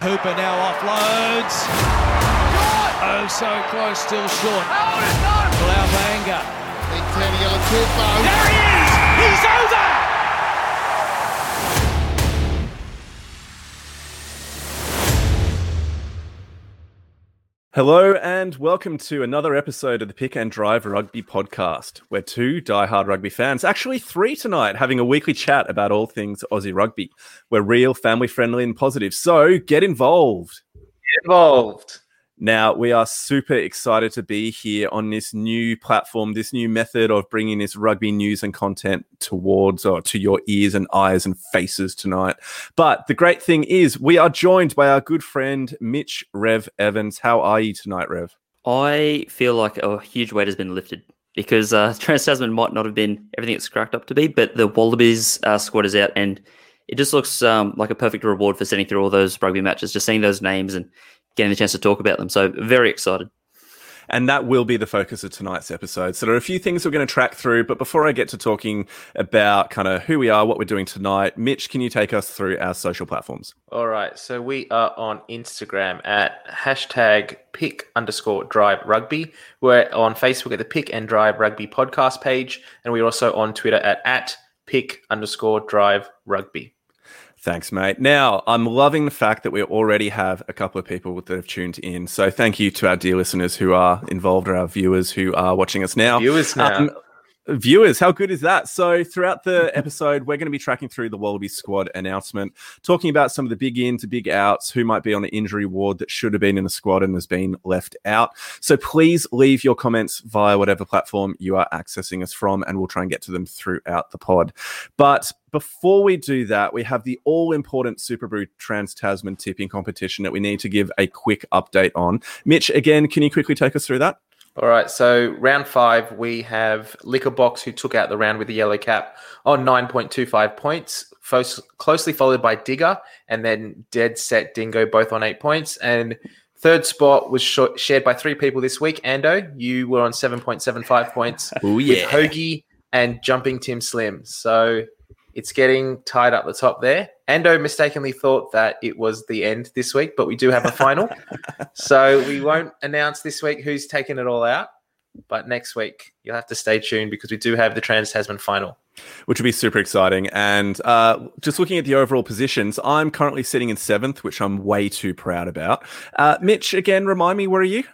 Hooper now offloads. Oh, so close, still short. Blaubanga. Big Ten yellow tooth There he is! He's over! Hello and welcome to another episode of the Pick and Drive Rugby Podcast. We're two die-hard rugby fans, actually three tonight, having a weekly chat about all things Aussie rugby. We're real, family-friendly, and positive. So get involved. Get involved. Now, we are super excited to be here on this new platform, this new method of bringing this rugby news and content towards or to your ears and eyes and faces tonight. But the great thing is, we are joined by our good friend Mitch Rev Evans. How are you tonight, Rev? I feel like a huge weight has been lifted because uh, Trans Tasman might not have been everything it's cracked up to be, but the Wallabies uh, squad is out and it just looks um, like a perfect reward for sitting through all those rugby matches, just seeing those names and getting the chance to talk about them. So very excited. And that will be the focus of tonight's episode. So there are a few things we're going to track through. But before I get to talking about kind of who we are, what we're doing tonight, Mitch, can you take us through our social platforms? All right. So we are on Instagram at hashtag pick underscore drive rugby. We're on Facebook at the Pick and Drive Rugby podcast page. And we're also on Twitter at, at pick underscore drive rugby. Thanks, mate. Now, I'm loving the fact that we already have a couple of people that have tuned in. So, thank you to our dear listeners who are involved or our viewers who are watching us now. Viewers now. Um, viewers, how good is that? So, throughout the episode, we're going to be tracking through the Wallaby squad announcement, talking about some of the big ins, big outs, who might be on the injury ward that should have been in the squad and has been left out. So, please leave your comments via whatever platform you are accessing us from, and we'll try and get to them throughout the pod. But before we do that, we have the all important Super Brew Trans Tasman tipping competition that we need to give a quick update on. Mitch, again, can you quickly take us through that? All right. So round five, we have Liquor Box who took out the round with the yellow cap on 9.25 points, closely followed by Digger and then Dead Set Dingo, both on eight points. And third spot was sh- shared by three people this week. Ando, you were on 7.75 points Oh, with Hoagie and Jumping Tim Slim. So it's getting tied up the top there. Ando mistakenly thought that it was the end this week, but we do have a final. so we won't announce this week who's taken it all out. But next week, you'll have to stay tuned because we do have the Trans Tasman final. which would be super exciting. And uh, just looking at the overall positions, I'm currently sitting in seventh, which I'm way too proud about. Uh, Mitch, again, remind me, where are you?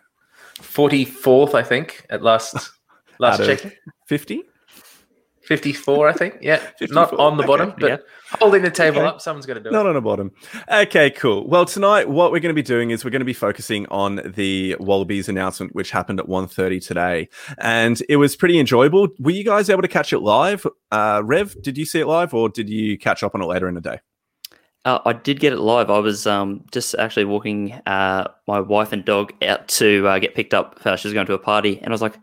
44th, I think, at last last check. 50? 54, I think. Yeah. 54, Not on the okay, bottom, but yeah. holding the table Okay. up. Someone's going to do Not it. Not on the bottom. Okay, cool. Well, tonight, what we're going to be doing is we're going to be focusing on the Wallabies announcement, which happened at 1.30 today. And it was pretty enjoyable. Were you guys able to catch it live? Uh, Rev, did you see it live or did you catch up on it later in the day? Uh, I did get it live. I was um, just actually walking uh, my wife and dog out to uh, get picked up. Uh, she was going to a party, and I was like,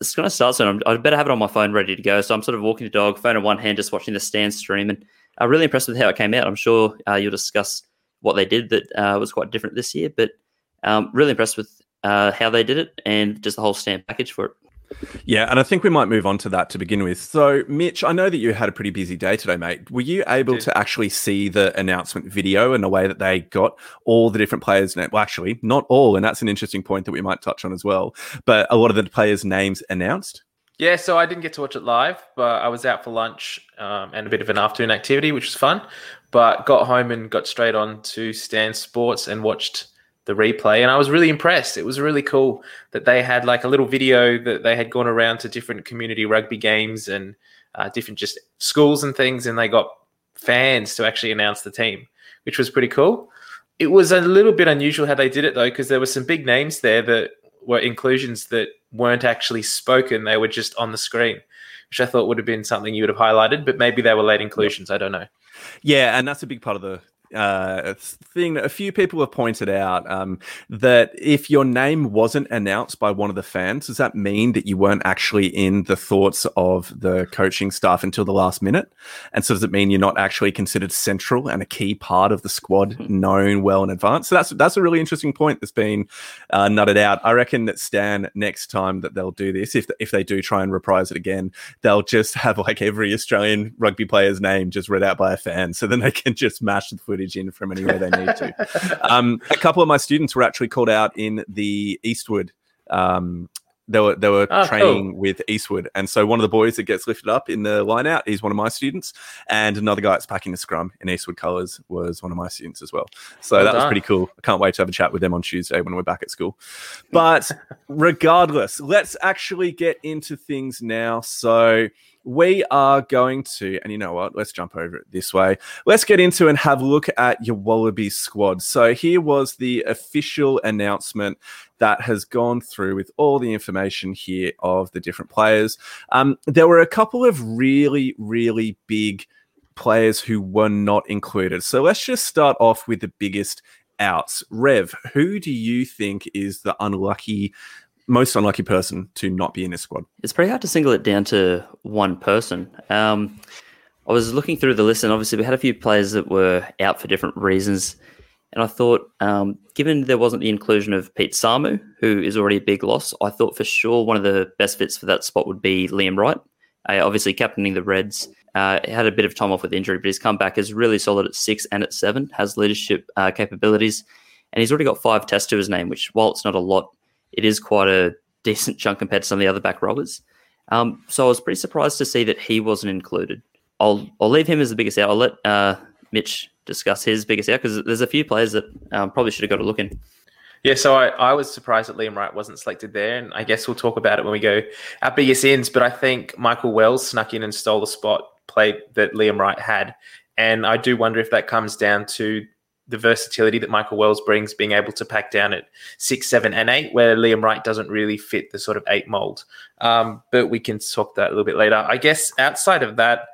"It's going to start soon. I better have it on my phone ready to go." So I'm sort of walking the dog, phone in one hand, just watching the Stan stream, and I'm really impressed with how it came out. I'm sure uh, you'll discuss what they did that uh, was quite different this year, but um, really impressed with uh, how they did it and just the whole Stan package for it. Yeah, and I think we might move on to that to begin with. So, Mitch, I know that you had a pretty busy day today, mate. Were you able to actually see the announcement video and the way that they got all the different players' names? Well, actually, not all, and that's an interesting point that we might touch on as well. But a lot of the players' names announced. Yeah, so I didn't get to watch it live, but I was out for lunch um, and a bit of an afternoon activity, which was fun. But got home and got straight on to Stan Sports and watched the replay, and I was really impressed. It was really cool that they had like a little video that they had gone around to different community rugby games and uh, different just schools and things, and they got fans to actually announce the team, which was pretty cool. It was a little bit unusual how they did it though, because there were some big names there that were inclusions that weren't actually spoken; they were just on the screen, which I thought would have been something you would have highlighted. But maybe they were late inclusions. I don't know. Yeah, and that's a big part of the uh, thing that a few people have pointed out um, that if your name wasn't announced by one of the fans, does that mean that you weren't actually in the thoughts of the coaching staff until the last minute? And so does it mean you're not actually considered central and a key part of the squad, known well in advance? So that's that's a really interesting point that's been uh, nutted out. I reckon that Stan next time that they'll do this, if if they do try and reprise it again, they'll just have like every Australian rugby player's name just read out by a fan, so then they can just mash the footage footage in from anywhere they need to. um, a couple of my students were actually called out in the Eastwood um, they were they were Oh, training with Eastwood, and so one of the boys that gets lifted up in the line out, he's one of my students, and another guy that's packing the scrum in Eastwood colours was one of my students as well. So Well that was pretty cool. I can't wait to have a chat with them on Tuesday when we're back at school. But regardless, let's actually get into things now. So we are going to, and you know what? Let's jump over it this way. Let's get into and have a look at your Wallaby squad. So here was the official announcement that has gone through with all the information here of the different players. Um, there were a couple of really, really big players who were not included. So let's just start off with the biggest outs. Rev, who do you think is the unlucky, most unlucky person to not be in this squad? It's pretty hard to single it down to one person. Um, I was looking through the list, and obviously we had a few players that were out for different reasons. And I thought, um, given there wasn't the inclusion of Pete Samu, who is already a big loss, I thought for sure one of the best fits for that spot would be Liam Wright. Uh, obviously, captaining the Reds, uh, had a bit of time off with injury, but his comeback is really solid at six and at seven, has leadership uh, capabilities, and he's already got five tests to his name, which, while it's not a lot, it is quite a decent chunk compared to some of the other back robbers. Um, so I was pretty surprised to see that he wasn't included. I'll I'll leave him as the biggest out. I'll let uh, Mitch discuss his biggest out because there's a few players that um, probably should have got a look in. Yeah, so I, I was surprised that Liam Wright wasn't selected there, and I guess we'll talk about it when we go our biggest ins. But I think Michael Wells snuck in and stole the spot play that Liam Wright had, and I do wonder if that comes down to the versatility that Michael Wells brings, being able to pack down at six, seven, and eight, where Liam Wright doesn't really fit the sort of eight mold. Um, but we can talk that a little bit later. I guess outside of that,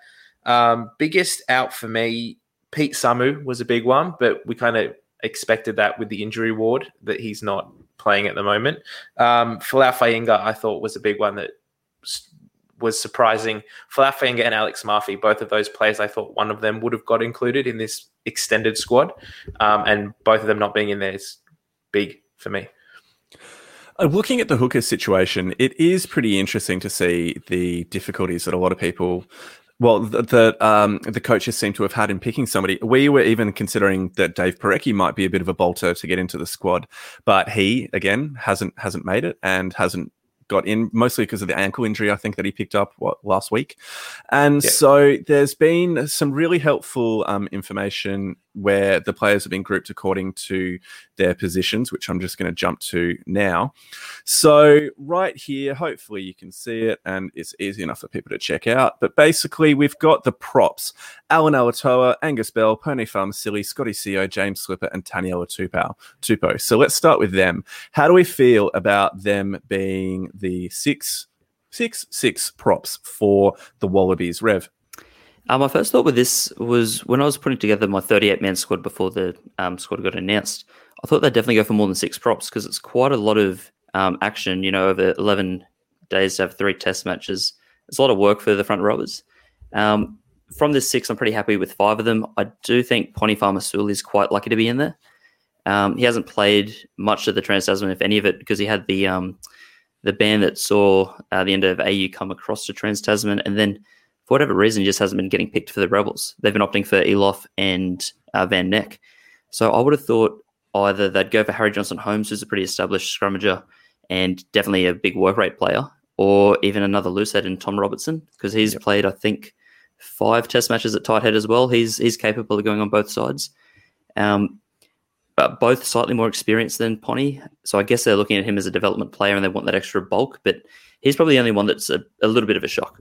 um, biggest out for me, Pete Samu was a big one, but we kind of expected that with the injury ward that he's not playing at the moment. Um, Falau Fainga, I thought was a big one that was surprising. Falau Fainga and Alex Mafi, both of those players, I thought one of them would have got included in this extended squad, um, and both of them not being in there is big for me. Uh, Looking at the hooker situation, it is pretty interesting to see the difficulties that a lot of people, well, the the, um, the coaches seem to have had in picking somebody. We were even considering that Dave Porecki might be a bit of a bolter to get into the squad, but he again hasn't hasn't made it and hasn't got in mostly because of the ankle injury I think that he picked up what last week. And Yeah. so there's been some really helpful um, information where the players have been grouped according to their positions, which I'm just going to jump to now. So, right here, hopefully you can see it and it's easy enough for people to check out. But basically, we've got the props Allan Alaalatoa, Angus Bell, Pone Fa'amausili, Scotty Sio, James Slipper, and Taniela Tupou. Tupo. So, let's start with them. How do we feel about them being the six, six, six props for the Wallabies? Rev. Uh, my first thought with this was when I was putting together my 38 man squad before the um, squad got announced. I thought they'd definitely go for more than six props because it's quite a lot of um, action. You know, over 11 days to have three test matches. It's a lot of work for the front rowers. Um, from this six, I'm pretty happy with five of them. I do think Pone Fa'amausili is quite lucky to be in there. Um, he hasn't played much of the Trans Tasman, if any of it, because he had the um, the ban that saw uh, the end of AU come across to Trans Tasman, and then for whatever reason, he just hasn't been getting picked for the Rebels. They've been opting for Eloff and uh, Van Nek. So I would have thought either they'd go for Harry Johnson Holmes, who's a pretty established scrummager and definitely a big work rate player, or even another loosehead in Tom Robertson, because he's played, I think, five test matches at tight head as well. He's he's capable of going on both sides. Um, but both slightly more experienced than Pony. So I guess they're looking at him as a development player and they want that extra bulk, but he's probably the only one that's a, a little bit of a shock.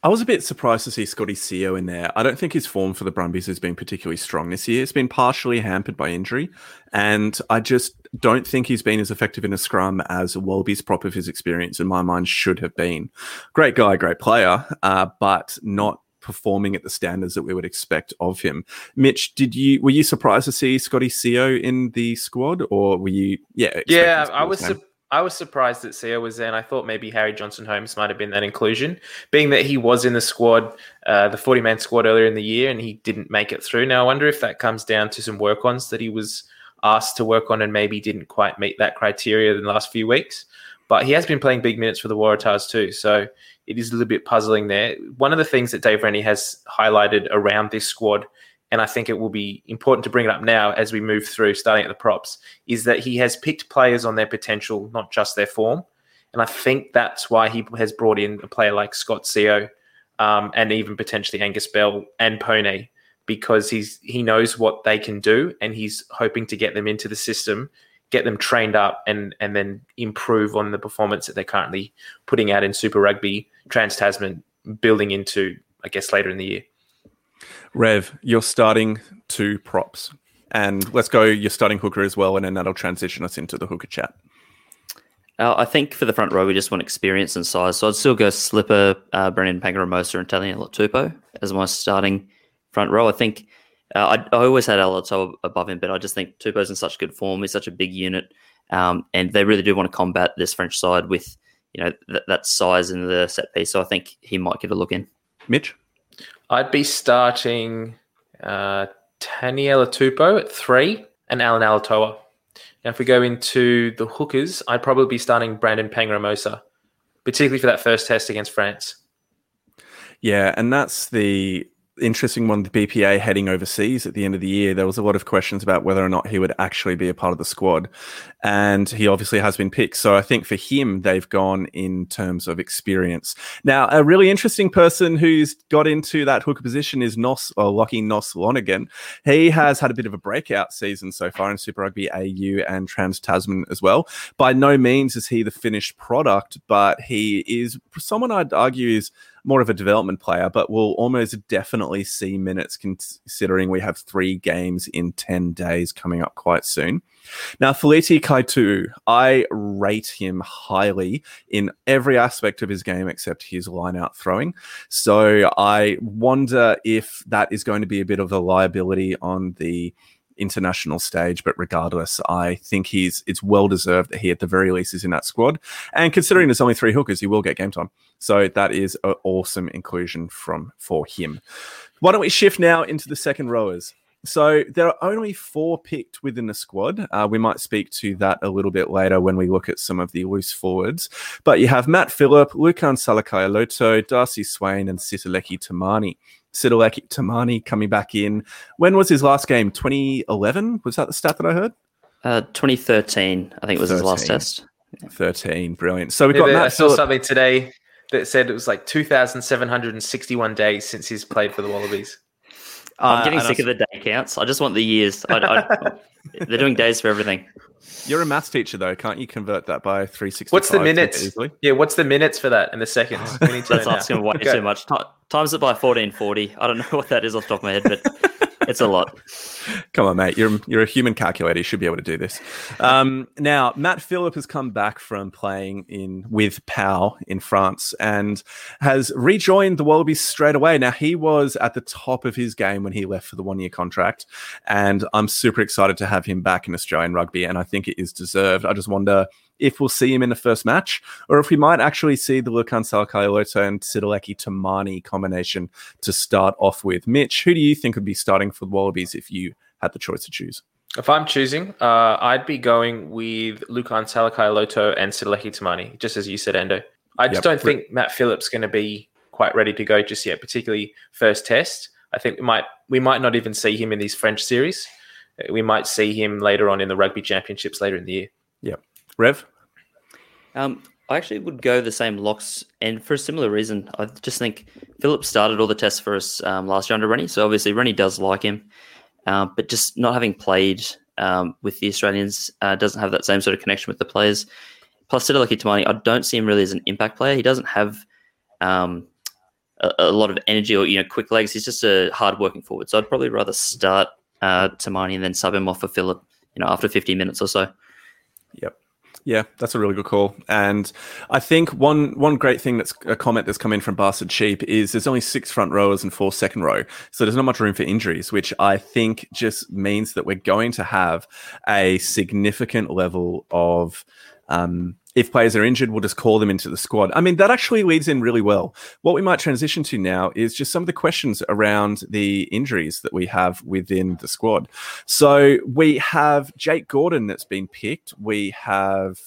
I was a bit surprised to see Scotty Sio in there. I don't think his form for the Brumbies has been particularly strong this year. It's been partially hampered by injury, and I just don't think he's been as effective in a scrum as a Wallabies prop of his experience, in my mind, should have been. Great guy, great player, uh, but not performing at the standards that we would expect of him. Mitch, did you were you surprised to see Scotty Sio in the squad, or were you? Yeah, Yeah, I was. the same? Su- I was surprised that Sio was there, and I thought maybe Harry Johnson Holmes might have been that inclusion, being that he was in the squad, uh, the forty-man squad earlier in the year, and he didn't make it through. Now I wonder if that comes down to some work-ons that he was asked to work on, and maybe didn't quite meet that criteria in the last few weeks. But he has been playing big minutes for the Waratahs too, so it is a little bit puzzling there. One of the things that Dave Rennie has highlighted around this squad and I think it will be important to bring it up now as we move through, starting at the props, is that he has picked players on their potential, not just their form. And I think that's why he has brought in a player like Scott Sio um, and even potentially Angus Bell and Pone because he's he knows what they can do and he's hoping to get them into the system, get them trained up and and then improve on the performance that they're currently putting out in Super Rugby, Trans Tasman, building into I guess later in the year. Rev, you're starting two props. And let's go, you're starting hooker as well, and then that'll transition us into the hooker chat. Uh, I think for the front row, we just want experience and size. So I'd still go Slipper, uh, Brandon Paenga-Amosa, and Taniela Tupou as my starting front row. I think uh, I, I, always had Alaalatoa above him, but I just think Tupou's in such good form. He's such a big unit, um, and they really do want to combat this French side with you know th- that size and the set piece. So I think he might get a look in. Mitch, I'd be starting uh, Taniela Tupou at three and Alan Alaalatoa. Now, if we go into the hookers, I'd probably be starting Brandon Paenga-Amosa, particularly for that first test against France. Yeah, and that's the interesting one, the BPA heading overseas at the end of the year. There was a lot of questions about whether or not he would actually be a part of the squad. And he obviously has been picked. So I think for him, they've gone in terms of experience. Now, a really interesting person who's got into that hooker position is Nos or Lockie Nos Lonergan. He has had a bit of a breakout season so far in Super Rugby AU and Trans Tasman as well. By no means is he the finished product, but he is someone I'd argue is more of a development player, but we'll almost definitely see minutes considering we have three games in 10 days coming up quite soon. Now, Feleti Kaitu'u, I rate him highly in every aspect of his game except his line out throwing. So I wonder if that is going to be a bit of a liability on the international stage. But regardless, I think he's it's well deserved that he at the very least is in that squad. And considering there's only three hookers, he will get game time. So that is an awesome inclusion from for him. Why don't we shift now into the second rowers? So there are only four picked within the squad. Uh, we might speak to that a little bit later when we look at some of the loose forwards. But you have Matt Philip, Lukhan Salakaia-Loto, Darcy Swain, and Sitaleki Timani. Sitaleki Timani coming back in. When was his last game? 2011? Was that the stat that I heard? Uh, 2013, I think it was 13. his last test. 13, brilliant. So we've got Matt I saw Philip. something today that said it was like 2,761 days since he's played for the Wallabies. I'm getting sick of the day counts. I just want the years. I, I, they're doing days for everything. You're a maths teacher, though. Can't you convert that by 365? What's the minutes? Yeah, what's the minutes for that and the seconds? That's asking way okay. too much. Times it by 1440. I don't know what that is off the top of my head, but it's a lot. Come on, mate. You're you're a human calculator. You should be able to do this. Um, now, Matt Philip has come back from playing in with Pau in France and has rejoined the Wallabies straight away. Now, he was at the top of his game when he left for the one year contract, and I'm super excited to have him back in Australian rugby. And I think it is deserved. I just wonder if we'll see him in the first match, or if we might actually see the Lukhan Salakaia-Loto and Sitaleki Timani combination to start off with. Mitch, who do you think would be starting for the Wallabies if you had the choice to choose? If I'm choosing, uh, I'd be going with Lukhan Salakaia-Loto and Sitaleki Timani, just as you said, Ando. I just yep. don't think Matt Phillips going to be quite ready to go just yet, particularly first test. I think we might we might not even see him in these French series. We might see him later on in the rugby championships later in the year. Yep. Rev? Um, I actually would go the same locks, and for a similar reason. I just think Philip started all the tests for us um, last year under Rennie, so obviously Rennie does like him, um, but just not having played um, with the Australians uh, doesn't have that same sort of connection with the players. Plus, Sitaleki Timani, I don't see him really as an impact player. He doesn't have um, a, a, lot of energy or you know quick legs. He's just a hard-working forward. So I'd probably rather start uh, Timani and then sub him off for Philip. You know, after 50 minutes or so. Yep. Yeah, that's a really good call. And I think one one great thing that's a comment that's come in from Bastard Sheep is there's only six front rowers and four second row. So there's not much room for injuries, which I think just means that we're going to have a significant level of um, if players are injured, we'll just call them into the squad. I mean, that actually leads in really well. What we might transition to now is just some of the questions around the injuries that we have within the squad. So we have Jake Gordon that's been picked. We have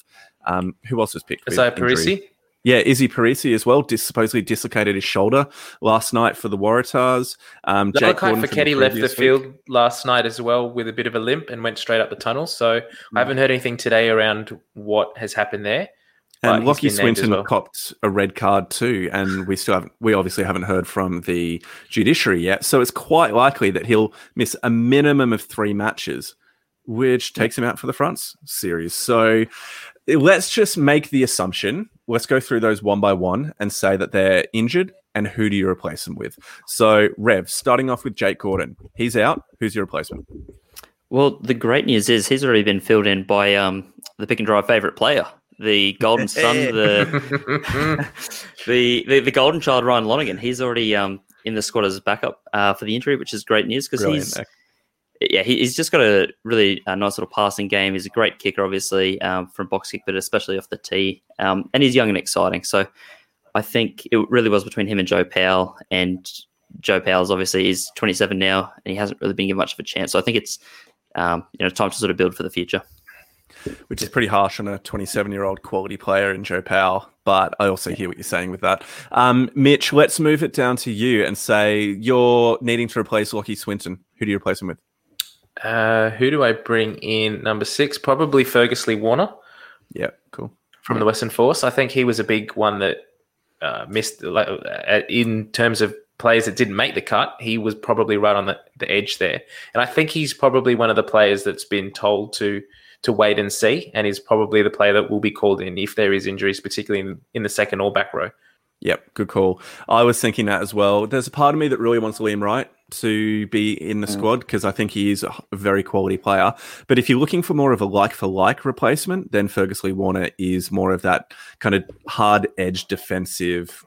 um, who else was picked? Izaia Perese. Yeah, Izzy Perese as well, dis- supposedly dislocated his shoulder last night for the Waratahs. Um, Jake Gordon left the previous field last night as well with a bit of a limp and went straight up the tunnel. So Hmm. I haven't heard anything today around what has happened there. And Lockie been named as Swinton well. copped a red card too, and we still haven't. We obviously haven't heard from the judiciary yet, so it's quite likely that he'll miss a minimum of three matches, which takes him out for the France series. So let's just make the assumption. Let's go through those one by one and say that they're injured, and who do you replace them with? So Rev, starting off with Jake Gordon, he's out. Who's your replacement? Well, the great news is he's already been filled in by um, the pick and drive favorite player, the Golden Sun, the, the the the Golden Child Ryan Lonergan. He's already um, in the squad as backup uh, for the injury, which is great news because Brilliant. he's yeah he, he's just got a really uh nice little passing game. He's a great kicker, obviously um, from box kick, but especially off the tee, um, and he's young and exciting. So I think it really was between him and Joe Powell, and Joe Powell's obviously is 27 now, and he hasn't really been given much of a chance. So I think it's um, you know time to sort of build for the future. which is pretty harsh on a 27 year old quality player in Joe Powell. But I also hear what you're saying with that. Um, Mitch, let's move it down to you and say you're needing to replace Lockie Swinton. Who do you replace him with? Uh, who do I bring in number six? Probably Fergus Lee Warner Yeah, cool. from the Western Force. I think he was a big one that uh, missed like, uh, in terms of players that didn't make the cut. He was probably right on the, the edge there, and I think he's probably one of the players that's been told to to wait and see, and is probably the player that will be called in if there is injuries, particularly in, in the second or back row. Yep, good call. I was thinking that as well. There's a part of me that really wants Liam Wright to be in the squad because I think he is a very quality player. But if you're looking for more of a like for like replacement, then Fergus Lee Warner is more of that kind of hard edge defensive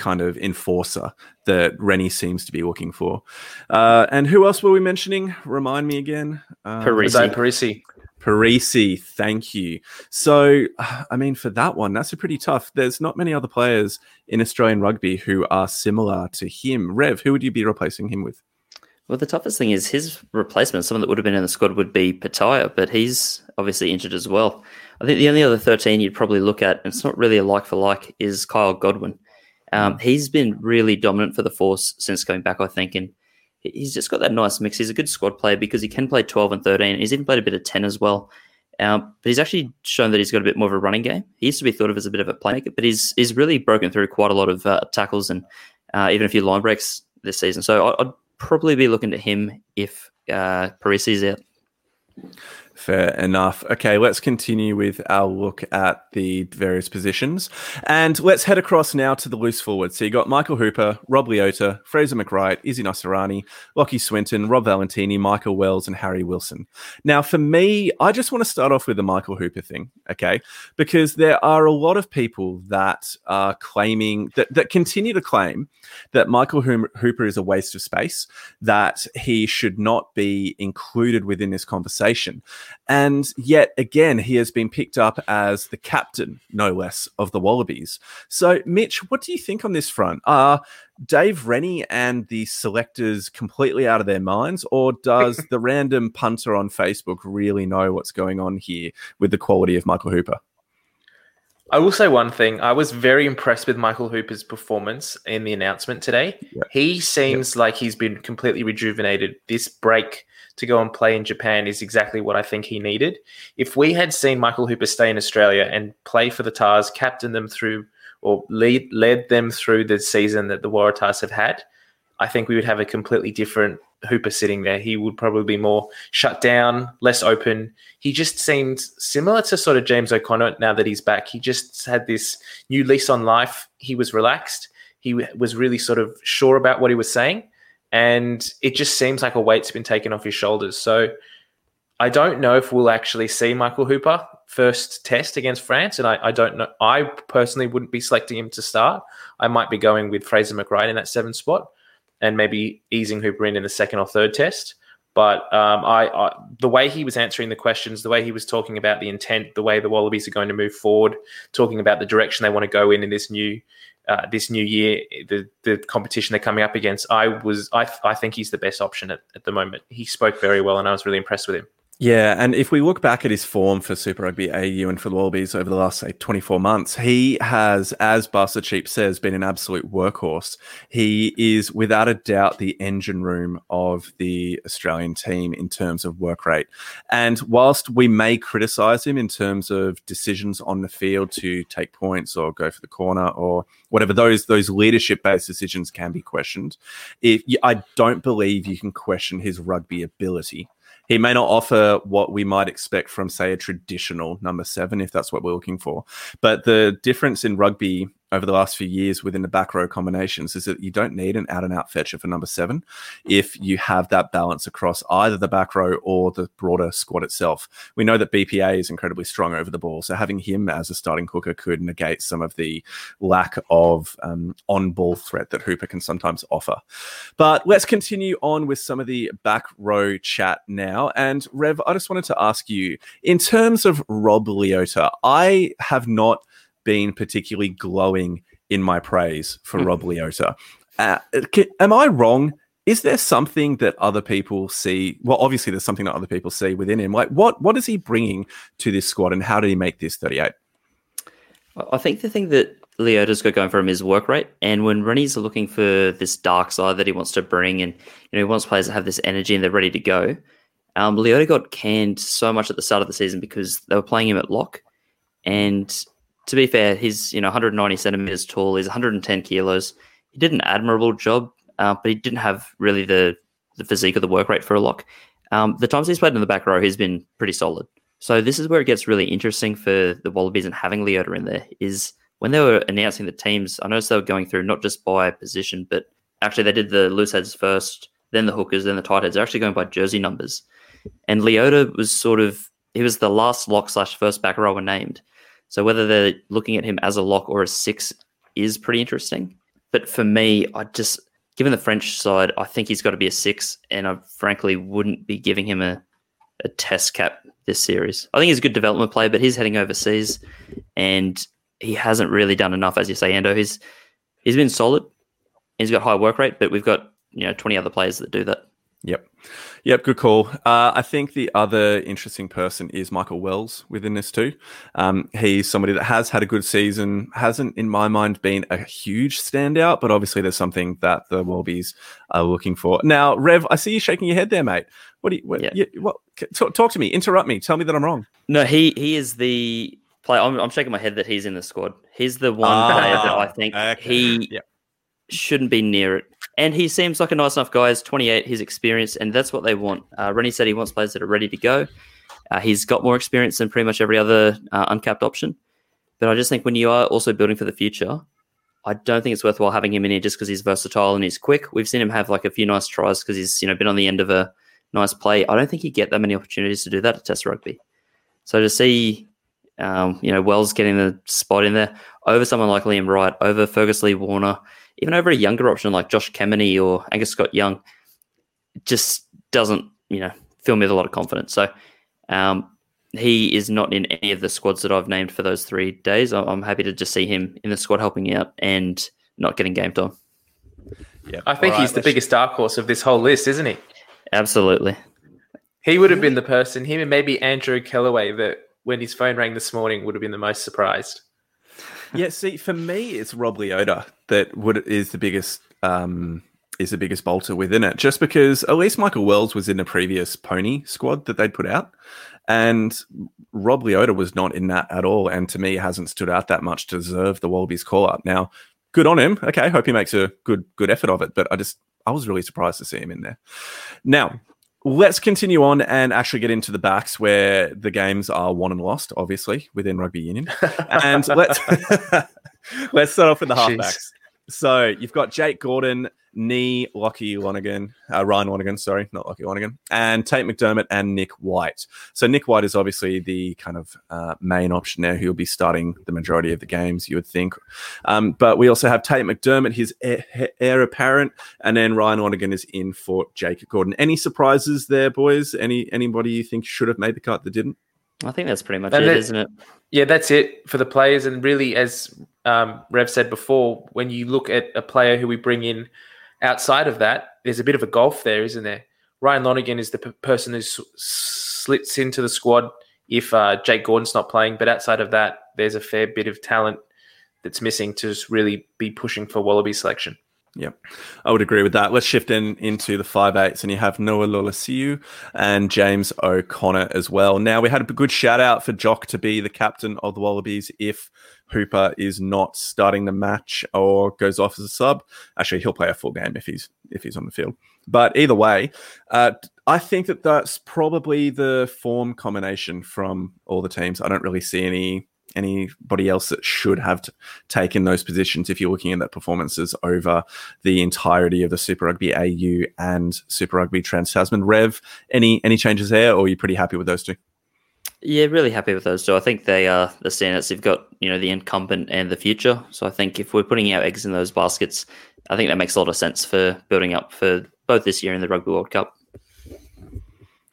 kind of enforcer that Rennie seems to be looking for. Uh, and who else were we mentioning? Remind me again. Um, Perese. Perese. Perese, thank you. So, I mean, for that one, that's a pretty tough. There's not many other players in Australian rugby who are similar to him. Rev, who would you be replacing him with? Well, the toughest thing is his replacement, someone that would have been in the squad, would be Petaia, but he's obviously injured as well. I think the only other 13 you'd probably look at, and it's not really a like for like, is Kyle Godwin. Um, he's been really dominant for the Force since going back, I think, and he's just got that nice mix. He's a good squad player because he can play 12 and 13. He's even played a bit of 10 as well. Um, but he's actually shown that he's got a bit more of a running game. He used to be thought of as a bit of a playmaker, but he's he's really broken through quite a lot of uh, tackles and uh, even a few line breaks this season. So I- I'd probably be looking to him if uh, Perese's out. Fair enough. Okay, let's continue with our look at the various positions. And let's head across now to the loose forward. So you got Michael Hooper, Rob Leota, Fraser McReight, Isi Naisarani, Lockie Swinton, Rob Valetini, Michael Wells, and Harry Wilson. Now, for me, I just want to start off with the Michael Hooper thing, okay? Because there are a lot of people that are claiming, that, that continue to claim that Michael Hooper is a waste of space, that he should not be included within this conversation. And yet again, he has been picked up as the captain, no less, of the Wallabies. So, Mitch, what do you think on this front? Are Dave Rennie and the selectors completely out of their minds, or does the random punter on Facebook really know what's going on here with the quality of Michael Hooper? I will say one thing. I was very impressed with Michael Hooper's performance in the announcement today. Yep. He seems like he's been completely rejuvenated. This break to go and play in Japan is exactly what I think he needed. If we had seen Michael Hooper stay in Australia and play for the Tahs, captain them through or lead led them through the season that the Waratahs have had, I think we would have a completely different Hooper sitting there. He would probably be more shut down, less open. He just seemed similar to sort of James O'Connor now that he's back. He just had this new lease on life. He was relaxed. He was really sort of sure about what he was saying. And it just seems like a weight's been taken off his shoulders. So I don't know if we'll actually see Michael Hooper first test against France. And I, I don't know. I personally wouldn't be selecting him to start. I might be going with Fraser McReight in that seven spot and maybe easing Hooper in in the second or third test. But um, I, I, the way he was answering the questions, the way he was talking about the intent, the way the Wallabies are going to move forward, talking about the direction they want to go in in this new, uh, this new year, the the competition they're coming up against, I was, I, I think he's the best option at, at the moment. He spoke very well, and I was really impressed with him. Yeah, and if we look back at his form for Super Rugby AU and for the Wallabies over the last say 24 months, he has, as Buster Cheap says, been an absolute workhorse. He is without a doubt the engine room of the Australian team in terms of work rate. And whilst we may criticise him in terms of decisions on the field to take points or go for the corner or whatever, those those leadership based decisions can be questioned. If I don't believe you can question his rugby ability he may not offer what we might expect from, say, a traditional number seven, if that's what we're looking for. But the difference in rugby over the last few years within the back row combinations is that you don't need an out and out fetcher for number seven if you have that balance across either the back row or the broader squad itself. We know that BPA is incredibly strong over the ball, so having him as a starting hooker could negate some of the lack of um, on ball threat that Hooper can sometimes offer. But let's continue on with some of the back row chat now. And Rev, I just wanted to ask you in terms of Rob Leota, I have not been particularly glowing in my praise for mm. Rob Leota. Uh, can, am I wrong? Is there something that other people see? Well, obviously, there's something that other people see within him. Like, what what is he bringing to this squad, and how did he make this 38? I think the thing that Leota's got going for him is work rate. And when Rennie's looking for this dark side that he wants to bring, and you know he wants players to have this energy and they're ready to go, um, Leota got canned so much at the start of the season because they were playing him at lock, and to be fair, he's you know 190 centimeters tall. He's 110 kilos. He did an admirable job, uh, but he didn't have really the the physique or the work rate for a lock. Um, the times he's played in the back row, he's been pretty solid. So this is where it gets really interesting for the Wallabies and having Leota in there is when they were announcing the teams. I noticed they were going through not just by position, but actually they did the loose heads first, then the hookers, then the tight heads. They're actually going by jersey numbers. And Leota was sort of he was the last lock slash first back rower named. So whether they're looking at him as a lock or a six is pretty interesting. But for me, I just given the French side, I think he's got to be a six, and I frankly wouldn't be giving him a, a test cap this series. I think he's a good development player, but he's heading overseas, and he hasn't really done enough, as you say, Ando. He's he's been solid. He's got high work rate, but we've got you know twenty other players that do that. Yep. Yep, good call. Uh, I think the other interesting person is Michael Wells within this too. Um, he's somebody that has had a good season, hasn't, in my mind, been a huge standout, but obviously there's something that the Wallabies are looking for. Now, Rev, I see you shaking your head there, mate. What do you, what, yeah. you, what talk, talk, to me, interrupt me, tell me that I'm wrong. No, he he is the player. I'm, I'm shaking my head that he's in the squad. He's the one ah, player that I think okay. he yep. Shouldn't be near it and he seems like a nice enough guy. He's 28, he's experienced, and that's what they want. Uh, Rennie said he wants players that are ready to go. Uh, he's got more experience than pretty much every other uh, uncapped option. But I just think when you are also building for the future, I don't think it's worthwhile having him in here just because he's versatile and he's quick. We've seen him have like a few nice tries because he's you know been on the end of a nice play. I don't think you get that many opportunities to do that at Test Rugby. So to see, um, you know, Wells getting the spot in there over someone like Liam Wright, over Fergus Lee Warner, even over a younger option like Josh Kemeny or Angus Scott Young, just doesn't, you know, fill me with a lot of confidence. So um, he is not in any of the squads that I've named for those three days. I'm happy to just see him in the squad helping out and not getting game time. Yeah, I think right, he's the biggest dark horse of this whole list, isn't he? Absolutely. He would have been the person, him and maybe Andrew Kellaway, that when his phone rang this morning would have been the most surprised yeah, see, for me, it's Rob Leota that would is the biggest um, is the biggest bolter within it. Just because at least Michael Wells was in a previous pony squad that they'd put out, and Rob Leota was not in that at all. And to me, hasn't stood out that much to deserve the Wallabies call up. Now, good on him. Okay, hope he makes a good good effort of it. But I just I was really surprised to see him in there. Now, let's continue on and actually get into the backs where the games are won and lost, obviously, within rugby union. and let's let's start off with the halfbacks. So you've got Jake Gordon, Nee, Lockie Lonergan, uh, Ryan Lonergan, sorry, not Lockie Lonergan, and Tate McDermott and Nick White. So Nick White is obviously the kind of uh, main option there. He'll be starting the majority of the games, you would think. Um, but we also have Tate McDermott, his heir, heir, apparent, and then Ryan Lonergan is in for Jake Gordon. Any surprises there, boys? Any anybody you think should have made the cut that didn't? I think that's pretty much and it, not it? Yeah, that's it for the players. And really, as um, Rev said before, when you look at a player who we bring in outside of that, there's a bit of a gulf there, isn't there? Ryan Lonergan is the p- person who's slits into the squad if uh, Jake Gordon's not playing. But outside of that, there's a fair bit of talent that's missing to really be pushing for Wallaby selection. Yeah, I would agree with that. Let's shift in into the five eights, and you have Noah Lolesio and James O'Connor as well. Now we had a good shout out for Jock to be the captain of the Wallabies if Hooper is not starting the match or goes off as a sub. Actually, he'll play a full game if he's if he's on the field. But either way, uh, I think that that's probably the form combination from all the teams. I don't really see any anybody else that should have taken those positions if you're looking at that performances over the entirety of the Super Rugby AU and Super Rugby Trans Tasman. Rev, any any changes there, or are you pretty happy with those two? Yeah, really happy with those two. I think they are the standouts. They've got you know the incumbent and the future. So I think if we're putting our eggs in those baskets, I think that makes a lot of sense for building up for both this year and the Rugby World Cup.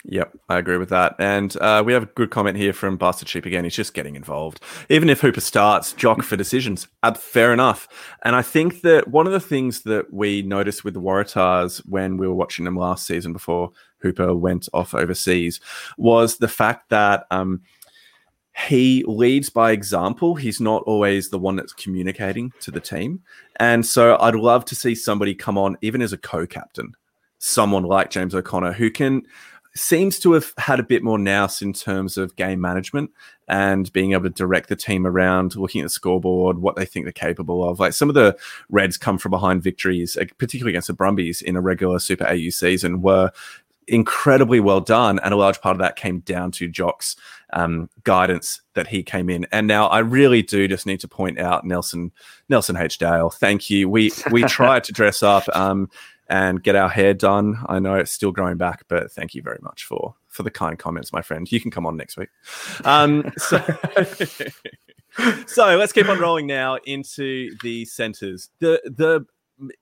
Yep, I agree with that. And uh, we have a good comment here from Bastard Sheep again. He's just getting involved. Even if Hooper starts, jock for decisions. Uh, fair enough. And I think that one of the things that we noticed with the Waratahs when we were watching them last season before Hooper went off overseas was the fact that um, he leads by example. He's not always the one that's communicating to the team. And so I'd love to see somebody come on, even as a co captain, someone like James O'Connor who can seems to have had a bit more nous in terms of game management and being able to direct the team around, looking at the scoreboard, what they think they're capable of. Like some of the Reds come from behind victories, particularly against the Brumbies in a regular Super AU season, were incredibly well done. And a large part of that came down to Jock's um, guidance that he came in. And now I really do just need to point out Nelson Nelson H. Dale. Thank you. We we tried to dress up. Um, and get our hair done. I know it's still growing back, but thank you very much for for the kind comments, my friend. You can come on next week. Um, so, so let's keep on rolling now into the centers. The the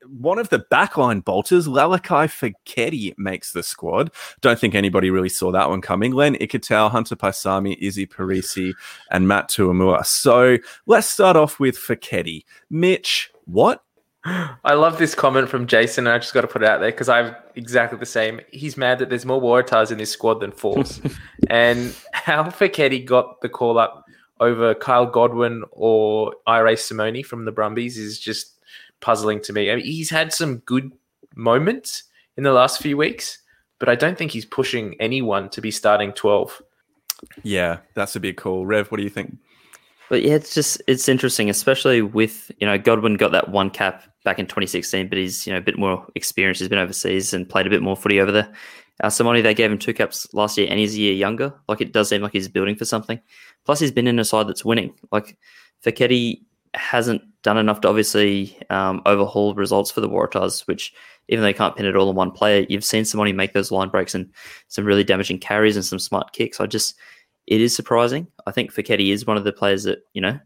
one of the backline bolters, Lalakai Foketi, makes the squad. Don't think anybody really saw that one coming. Len Ikitau, Hunter Paisami, Izzy Perese, and Matt To'omua. So let's start off with Foketi. Mitch, what I love this comment from Jason. and I just got to put it out there because I'm exactly the same. He's mad that there's more Waratahs in this squad than Force. and how Foketi got the call up over Kyle Godwin or Irae Simone from the Brumbies is just puzzling to me. I mean, he's had some good moments in the last few weeks, but I don't think he's pushing anyone to be starting 12. Yeah, that's a big call. Rev, what do you think? But yeah, it's just it's interesting, especially with you know Godwin got that one cap back in 2016, but he's you know a bit more experienced. He's been overseas and played a bit more footy over there. Uh, Simone, they gave him two caps last year, and he's a year younger. Like it does seem like he's building for something. Plus, he's been in a side that's winning. Like Foketi hasn't done enough to obviously um, overhaul results for the Waratahs, which even though you can't pin it all on one player, you've seen Simone make those line breaks and some really damaging carries and some smart kicks. I just it is surprising. I think Foketi is one of the players that, you know,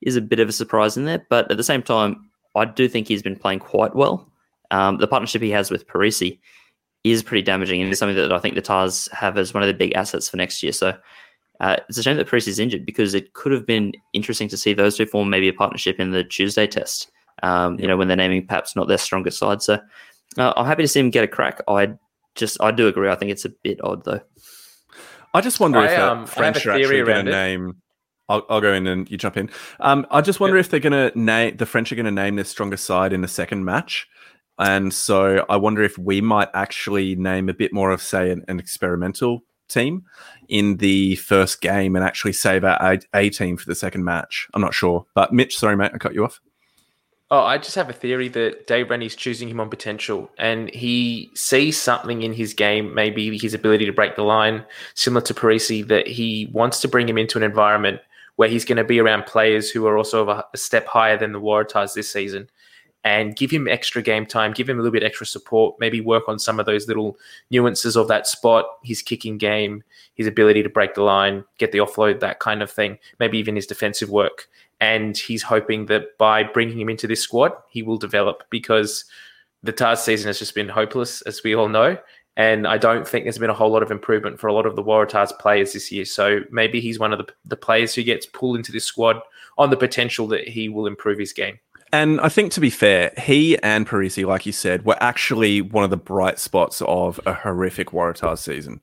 is a bit of a surprise in there. But at the same time, I do think he's been playing quite well. Um, the partnership he has with Perese is pretty damaging and it's something that I think the Tahs have as one of the big assets for next year. So uh, it's a shame that Perese is injured because it could have been interesting to see those two form maybe a partnership in the Tuesday test, um, yeah. you know, when they're naming perhaps not their strongest side. So uh, I'm happy to see him get a crack. I just, I do agree. I think it's a bit odd though. I just wonder I, if um, French are actually going to name. I'll, I'll, go in and you jump in. Um, I just wonder if they're going to name the French are going to name their strongest side in the second match, and so I wonder if we might actually name a bit more of, say, an, an experimental team in the first game and actually save our a, a team for the second match. I'm not sure, but Mitch, sorry mate, I cut you off. Oh, I just have a theory that Dave Rennie's choosing him on potential, and he sees something in his game, maybe his ability to break the line, similar to Perese, that he wants to bring him into an environment where he's going to be around players who are also a, a step higher than the Waratahs this season, and give him extra game time, give him a little bit extra support, maybe work on some of those little nuances of that spot, his kicking game, his ability to break the line, get the offload, that kind of thing, maybe even his defensive work and he's hoping that by bringing him into this squad, he will develop because the Tahs season has just been hopeless, as we all know. And I don't think there's been a whole lot of improvement for a lot of the Waratahs players this year. So maybe he's one of the, the players who gets pulled into this squad on the potential that he will improve his game. And I think to be fair, he and Perese, like you said, were actually one of the bright spots of a horrific Waratahs season.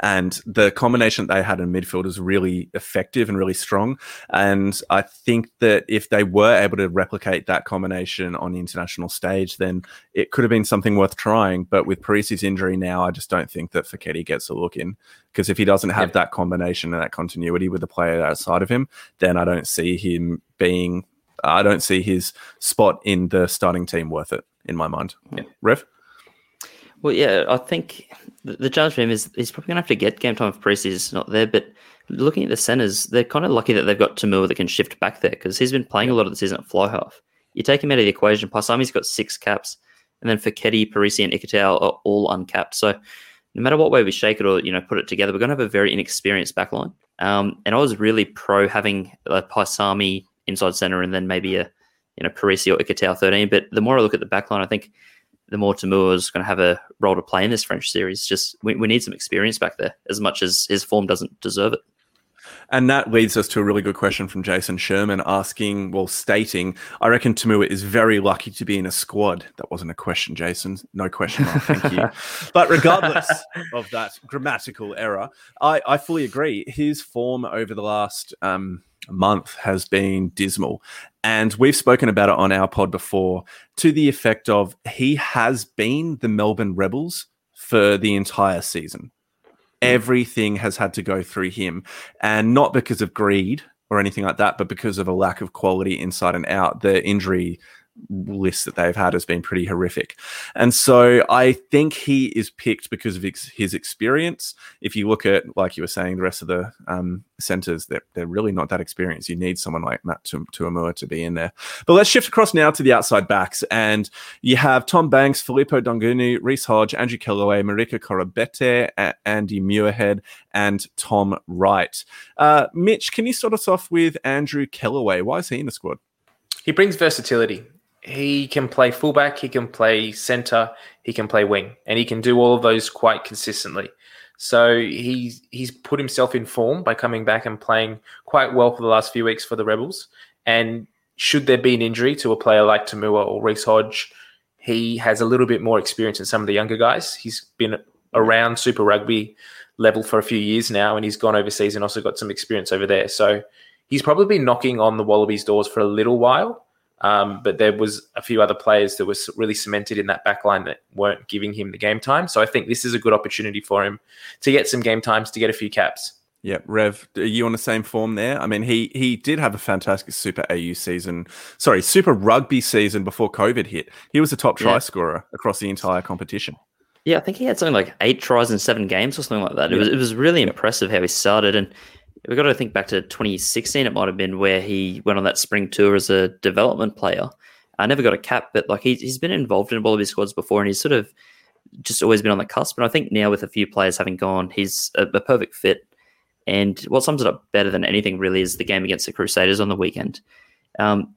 And the combination that they had in midfield is really effective and really strong. And I think that if they were able to replicate that combination on the international stage, then it could have been something worth trying. But with Perese's injury now, I just don't think that Foketi gets a look in. Because if he doesn't have that combination and that continuity with the player outside of him, then I don't see him being I don't see his spot in the starting team worth it in my mind. Yeah. Rev? Well, yeah, I think the, the challenge for him is he's probably going to have to get game time if Perese is not there. But looking at the centres, they're kind of lucky that they've got Toomua that can shift back there because he's been playing a lot of the season at fly half. You take him out of the equation, Paisami's got six caps, and then Foketi, Perese, and Ikitau are all uncapped. So no matter what way we shake it or you know put it together, we're going to have a very inexperienced backline. Um, and I was really pro having a Paisami inside center, and then maybe a you know Perese or Ikitau 13. But the more I look at the backline, I think the more Toomua is going to have a role to play in this French series. Just we, we need some experience back there, as much as his form doesn't deserve it. And that leads us to a really good question from Jason Sherman asking, well, stating, I reckon Toomua is very lucky to be in a squad. That wasn't a question, Jason. No question. mark, thank you. but regardless of that grammatical error, I, I fully agree. His form over the last um, month has been dismal. And we've spoken about it on our pod before to the effect of he has been the Melbourne Rebels for the entire season. Hmm. Everything has had to go through him, and not because of greed or anything like that, but because of a lack of quality inside and out. The injury list that they've had has been pretty horrific. And so I think he is picked because of ex- his experience. If you look at, like you were saying, the rest of the um, centers, they're, they're really not that experienced. You need someone like Matt Toomua to be in there. But let's shift across now to the outside backs. And you have Tom Banks, Filipo Daugunu, Reece Hodge, Andrew Kellaway, Marika Koroibete, A- Andy Muirhead, and Tom Wright. Uh, Mitch, can you start us off with Andrew Kellaway? Why is he in the squad? He brings versatility he can play fullback, he can play center, he can play wing, and he can do all of those quite consistently. So he's he's put himself in form by coming back and playing quite well for the last few weeks for the Rebels. And should there be an injury to a player like Toomua or Reece Hodge, he has a little bit more experience than some of the younger guys. He's been around Super Rugby level for a few years now, and he's gone overseas and also got some experience over there. So he's probably been knocking on the Wallabies' doors for a little while. Um, but there was a few other players that were really cemented in that back line that weren't giving him the game time. So I think this is a good opportunity for him to get some game times, to get a few caps. Yeah, Rev, are you on the same form there? I mean, he he did have a fantastic Super AU season, sorry, Super Rugby season before COVID hit. He was a top try yeah. scorer across the entire competition. Yeah, I think he had something like eight tries in seven games or something like that. It was it was really impressive how he started, and we've got to think back to 2016. It might have been where he went on that spring tour as a development player. I never got a cap, but like he, he's been involved in Wallaby squads before, and he's sort of just always been on the cusp. And I think now with a few players having gone, he's a, a perfect fit. And what sums it up better than anything really is the game against the Crusaders on the weekend. Um,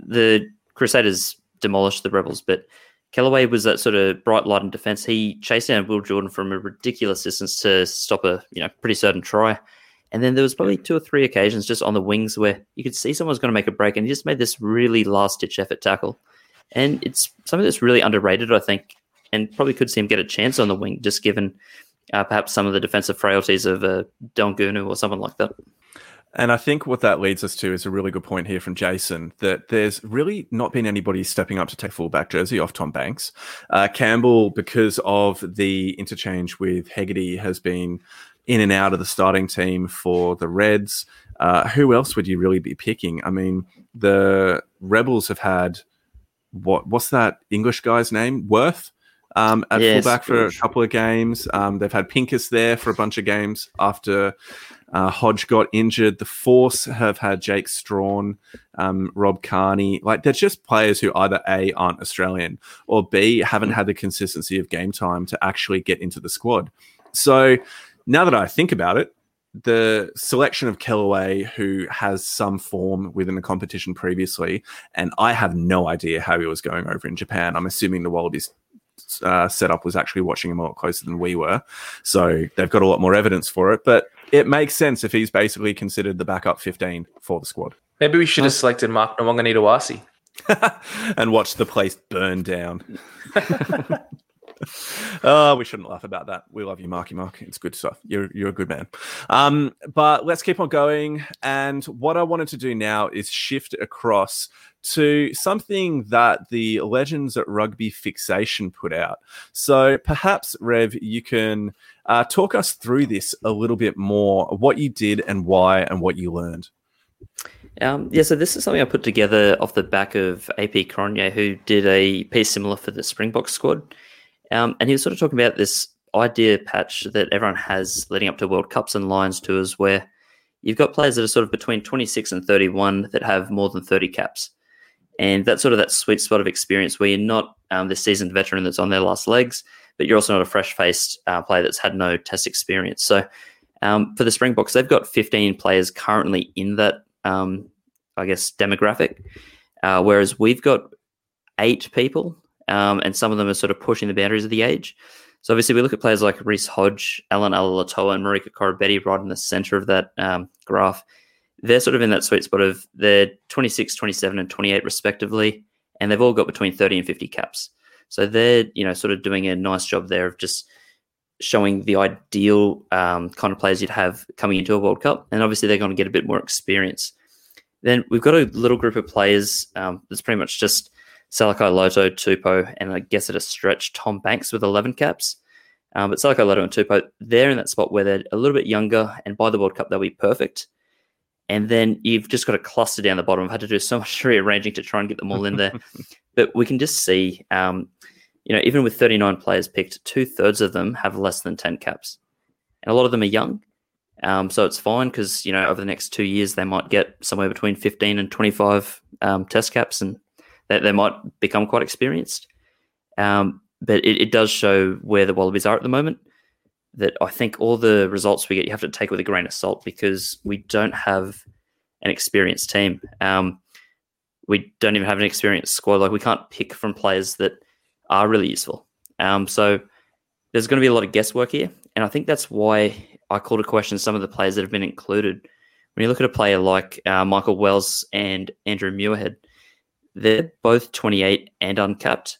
the Crusaders demolished the Rebels, but Kellaway was that sort of bright light in defence. He chased down Will Jordan from a ridiculous distance to stop a you know pretty certain try. And then there was probably two or three occasions just on the wings where you could see someone's going to make a break and he just made this really last ditch effort tackle. And it's something that's really underrated, I think, and probably could see him get a chance on the wing, just given uh, perhaps some of the defensive frailties of uh, Daugunu or someone like that. And I think what that leads us to is a really good point here from Jason that there's really not been anybody stepping up to take fullback jersey off Tom Banks. Uh, Campbell, because of the interchange with Hegarty, has been in and out of the starting team for the Reds. Uh, who else would you really be picking? I mean, the Rebels have had what? What's that English guy's name? Worth um, at yes, fullback for a couple of games. Um, they've had Pincus there for a bunch of games after uh, Hodge got injured. The Force have had Jake Strachan, um, Rob Kearney. Like, they're just players who either A, aren't Australian, or B, haven't had the consistency of game time to actually get into the squad. So now that I think about it, the selection of Kellaway, who has some form within the competition previously, and I have no idea how he was going over in Japan. I'm assuming the Wallabies uh, setup was actually watching him a lot closer than we were. So they've got a lot more evidence for it. But it makes sense if he's basically considered the backup 15 for the squad. Maybe we should have selected Mark Nawaqanitawase. and watch the place burn down. oh, we shouldn't laugh about that. We love you, Marky Mark. It's good stuff. You're you're a good man. Um, but let's keep on going. And what I wanted to do now is shift across to something that the Legends at Rugby Fixation put out. So perhaps, Rev, you can uh, talk us through this a little bit more, what you did and why, and what you learned. Um, yeah, so this is something I put together off the back of AP Cronje, who did a piece similar for the Springbok squad. Um, and he was sort of talking about this idea patch that everyone has leading up to World Cups and Lions tours, where you've got players that are sort of between 26 and 31 that have more than 30 caps. And that's sort of that sweet spot of experience where you're not um, the seasoned veteran that's on their last legs, but you're also not a fresh faced uh, player that's had no test experience. So um, for the Springboks, they've got 15 players currently in that, um, I guess, demographic, uh, whereas we've got eight people um, and some of them are sort of pushing the boundaries of the age. So obviously, we look at players like Reece Hodge, Allan Alaalatoa, and Marika Koroibete right in the center of that um, graph. They're sort of in that sweet spot of they're 26, 27, and 28 respectively, and they've all got between 30 and 50 caps. So they're you know sort of doing a nice job there of just showing the ideal um, kind of players you'd have coming into a World Cup, and obviously they're going to get a bit more experience. Then we've got a little group of players um, that's pretty much just Salakaia Loto, Tupou, and I guess at a stretch, Tom Banks with 11 caps. Um, but Salakaia Loto and Tupou, they're in that spot where they're a little bit younger, and by the World Cup, they'll be perfect. And then you've just got a cluster down the bottom. I've had to do so much rearranging to try and get them all in there. but we can just see, um, you know, even with 39 players picked, two thirds of them have less than 10 caps. And a lot of them are young. Um, so it's fine because, you know, over the next two years, they might get somewhere between 15 and 25 um, test caps and they, they might become quite experienced. Um, but it, it, does show where the Wallabies are at the moment. That I think all the results we get, you have to take with a grain of salt because we don't have an experienced team. Um, we don't even have an experienced squad. Like we can't pick from players that are really useful. Um, so there's going to be a lot of guesswork here, and I think that's why I called to question some of the players that have been included. When you look at a player like uh, Michael Wells and Andrew Muirhead, they're both 28 and uncapped.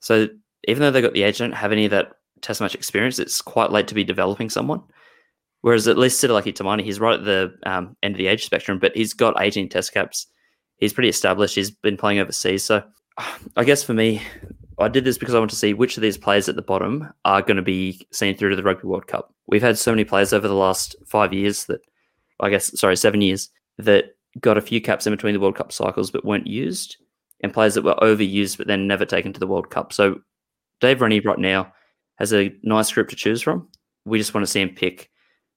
So even though they got the age, don't have any of that test match experience. It's quite late to be developing someone. Whereas at least Sitaleki Timani, he's right at the um, end of the age spectrum, but he's got 18 test caps. He's pretty established. He's been playing overseas. So I guess for me, I did this because I want to see which of these players at the bottom are going to be seen through to the Rugby World Cup. We've had so many players over the last five years that, I guess, sorry, seven years, that got a few caps in between the World Cup cycles but weren't used and players that were overused but then never taken to the World Cup. So Dave Rennie right now has a nice group to choose from. We just want to see him pick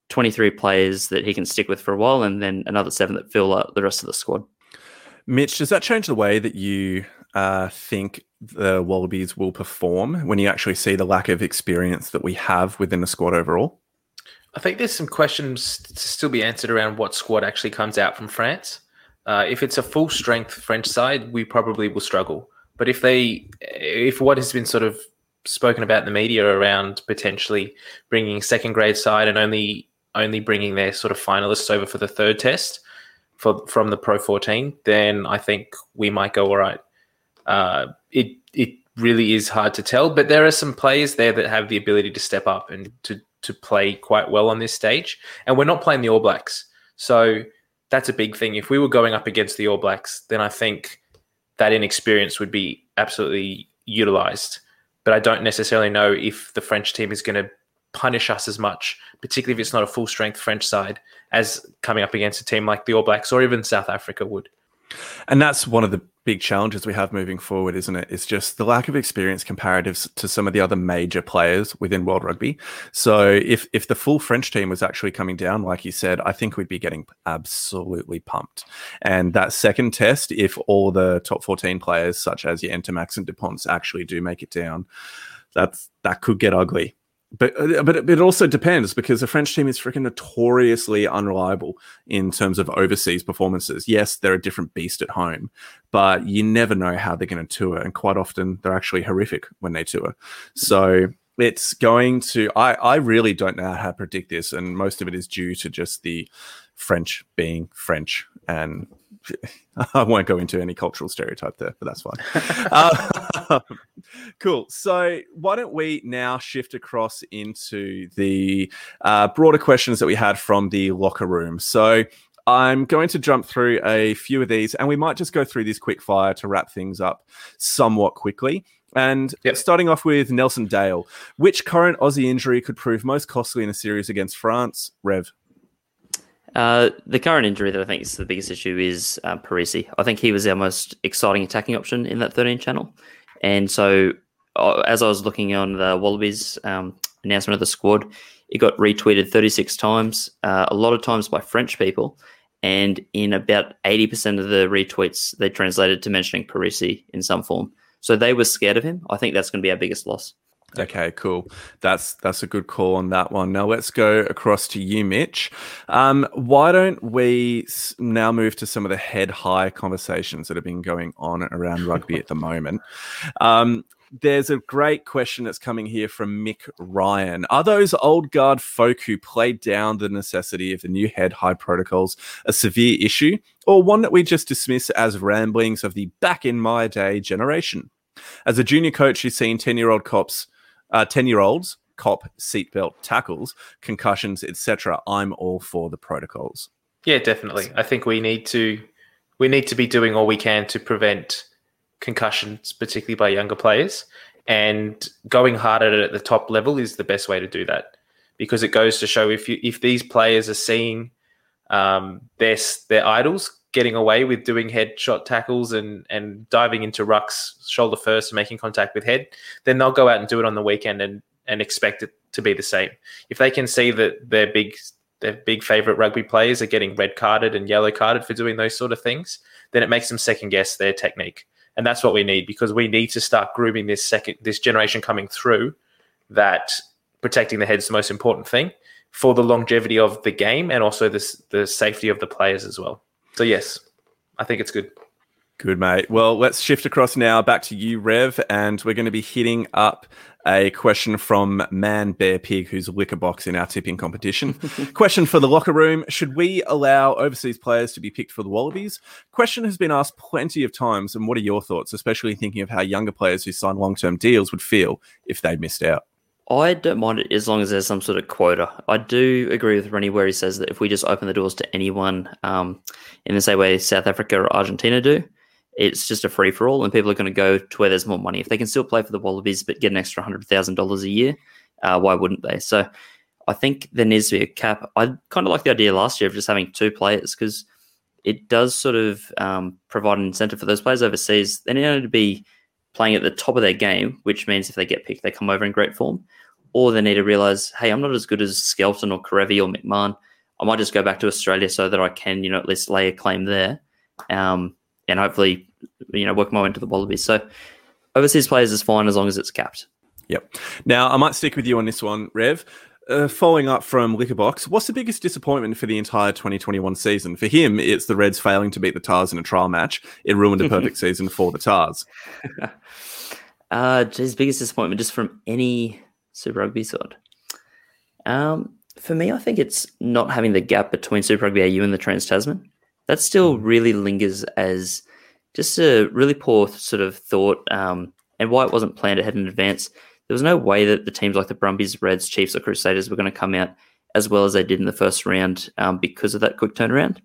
23 players that he can stick with for a while and then another seven that fill out the rest of the squad. Mitch, does that change the way that you uh, think the Wallabies will perform when you actually see the lack of experience that we have within the squad overall? I think there's some questions to still be answered around what squad actually comes out from France. Uh, if it's a full strength French side, we probably will struggle. But if they, if what has been sort of spoken about in the media around potentially bringing second grade side and only only bringing their sort of finalists over for the third test for from the Pro 14, then I think we might go all right. Uh, it it really is hard to tell, but there are some players there that have the ability to step up and to to play quite well on this stage. And we're not playing the All Blacks, so that's a big thing. If we were going up against the All Blacks, then I think that inexperience would be absolutely utilized. But I don't necessarily know if the French team is going to punish us as much, particularly if it's not a full strength French side, as coming up against a team like the All Blacks or even South Africa would. And that's one of the big challenges we have moving forward, isn't it? It's just the lack of experience comparatives to some of the other major players within World Rugby. So if if the full French team was actually coming down, like you said, I think we'd be getting absolutely pumped. And that second test, if all the top 14 players, such as your Ntamacks and Duponts, actually do make it down, that's that could get ugly but uh, but it also depends because the French team is freaking notoriously unreliable in terms of overseas performances. Yes, they're a different beast at home, but you never know how they're going to tour, and quite often they're actually horrific when they tour. So it's going to. I I really don't know how to predict this, and most of it is due to just the French being French. And I won't go into any cultural stereotype there, but that's fine. uh, cool. So, why don't we now shift across into the uh, broader questions that we had from the locker room? So, I'm going to jump through a few of these, and we might just go through these quick fire to wrap things up somewhat quickly. And Yep. starting off with Nelson Dale, which current Aussie injury could prove most costly in a series against France? Rev. Uh, the current injury that I think is the biggest issue is uh, Perese. I think he was our most exciting attacking option in that 13 channel. And so, uh, as I was looking on the Wallabies um, announcement of the squad, it got retweeted 36 times, uh, a lot of times by French people. And in about 80% of the retweets, they translated to mentioning Perese in some form. So they were scared of him. I think that's going to be our biggest loss. Okay, cool. That's that's a good call on that one. Now let's go across to you, Mitch. Um, why don't we now move to some of the head high conversations that have been going on around rugby at the moment? Um, there's a great question that's coming here from Mick Ryan. Are those old guard folk who played down the necessity of the new head high protocols a severe issue, or one that we just dismiss as ramblings of the back in my day generation? As a junior coach who's seen 10 year old cops, 10 year olds cop seatbelt tackles, concussions, etc., I'm all for the protocols. Yeah, definitely. I think we need to we need to be doing all we can to prevent concussions, particularly by younger players. And going hard at it at the top level is the best way to do that, because it goes to show if you if these players are seeing um, their their idols getting away with doing headshot tackles and and diving into rucks shoulder first and making contact with head, then they'll go out and do it on the weekend and and expect it to be the same. If they can see that their big their big favorite rugby players are getting red carded and yellow carded for doing those sort of things, then it makes them second guess their technique. And that's what we need because we need to start grooming this second this generation coming through that protecting the head is the most important thing for the longevity of the game and also this the safety of the players as well. So yes, I think it's good. Good, mate. Well, let's shift across now back to you, Rev, and we're going to be hitting up a question from Man Bear Pig, who's a liquor box in our tipping competition. question for the locker room Should we allow overseas players to be picked for the Wallabies? Question has been asked plenty of times, and what are your thoughts, especially thinking of how younger players who sign long term deals would feel if they missed out? I don't mind it as long as there's some sort of quota. I do agree with Rennie where he says that if we just open the doors to anyone um, in the same way South Africa or Argentina do, it's just a free for all, and people are going to go to where there's more money. If they can still play for the Wallabies but get an extra hundred thousand dollars a year, uh, why wouldn't they? So I think there needs to be a cap. I kind of like the idea last year of just having two players because it does sort of um, provide an incentive for those players overseas. They need to be playing at the top of their game, which means if they get picked, they come over in great form. Or they need to realize, hey, I'm not as good as Skelton or Kerevi or McMahon. I might just go back to Australia so that I can, you know, at least lay a claim there, um, and hopefully, you know, work my way into the Wallabies. So overseas players is fine as long as it's capped. Yep. Now, I might stick with you on this one, Rev. Uh, following up from Liquorbox, what's the biggest disappointment for the entire 2021 season? For him, it's the Reds failing to beat the Tahs in a trial match. It ruined a perfect season for the Tahs. Uh, his biggest disappointment just from any Super Rugby side. Um, for me, I think it's not having the gap between Super Rugby AU and the Trans Tasman. That still really lingers as just a really poor sort of thought, um, and why it wasn't planned ahead in advance. There was no way that the teams like the Brumbies, Reds, Chiefs, or Crusaders were going to come out as well as they did in the first round um, because of that quick turnaround.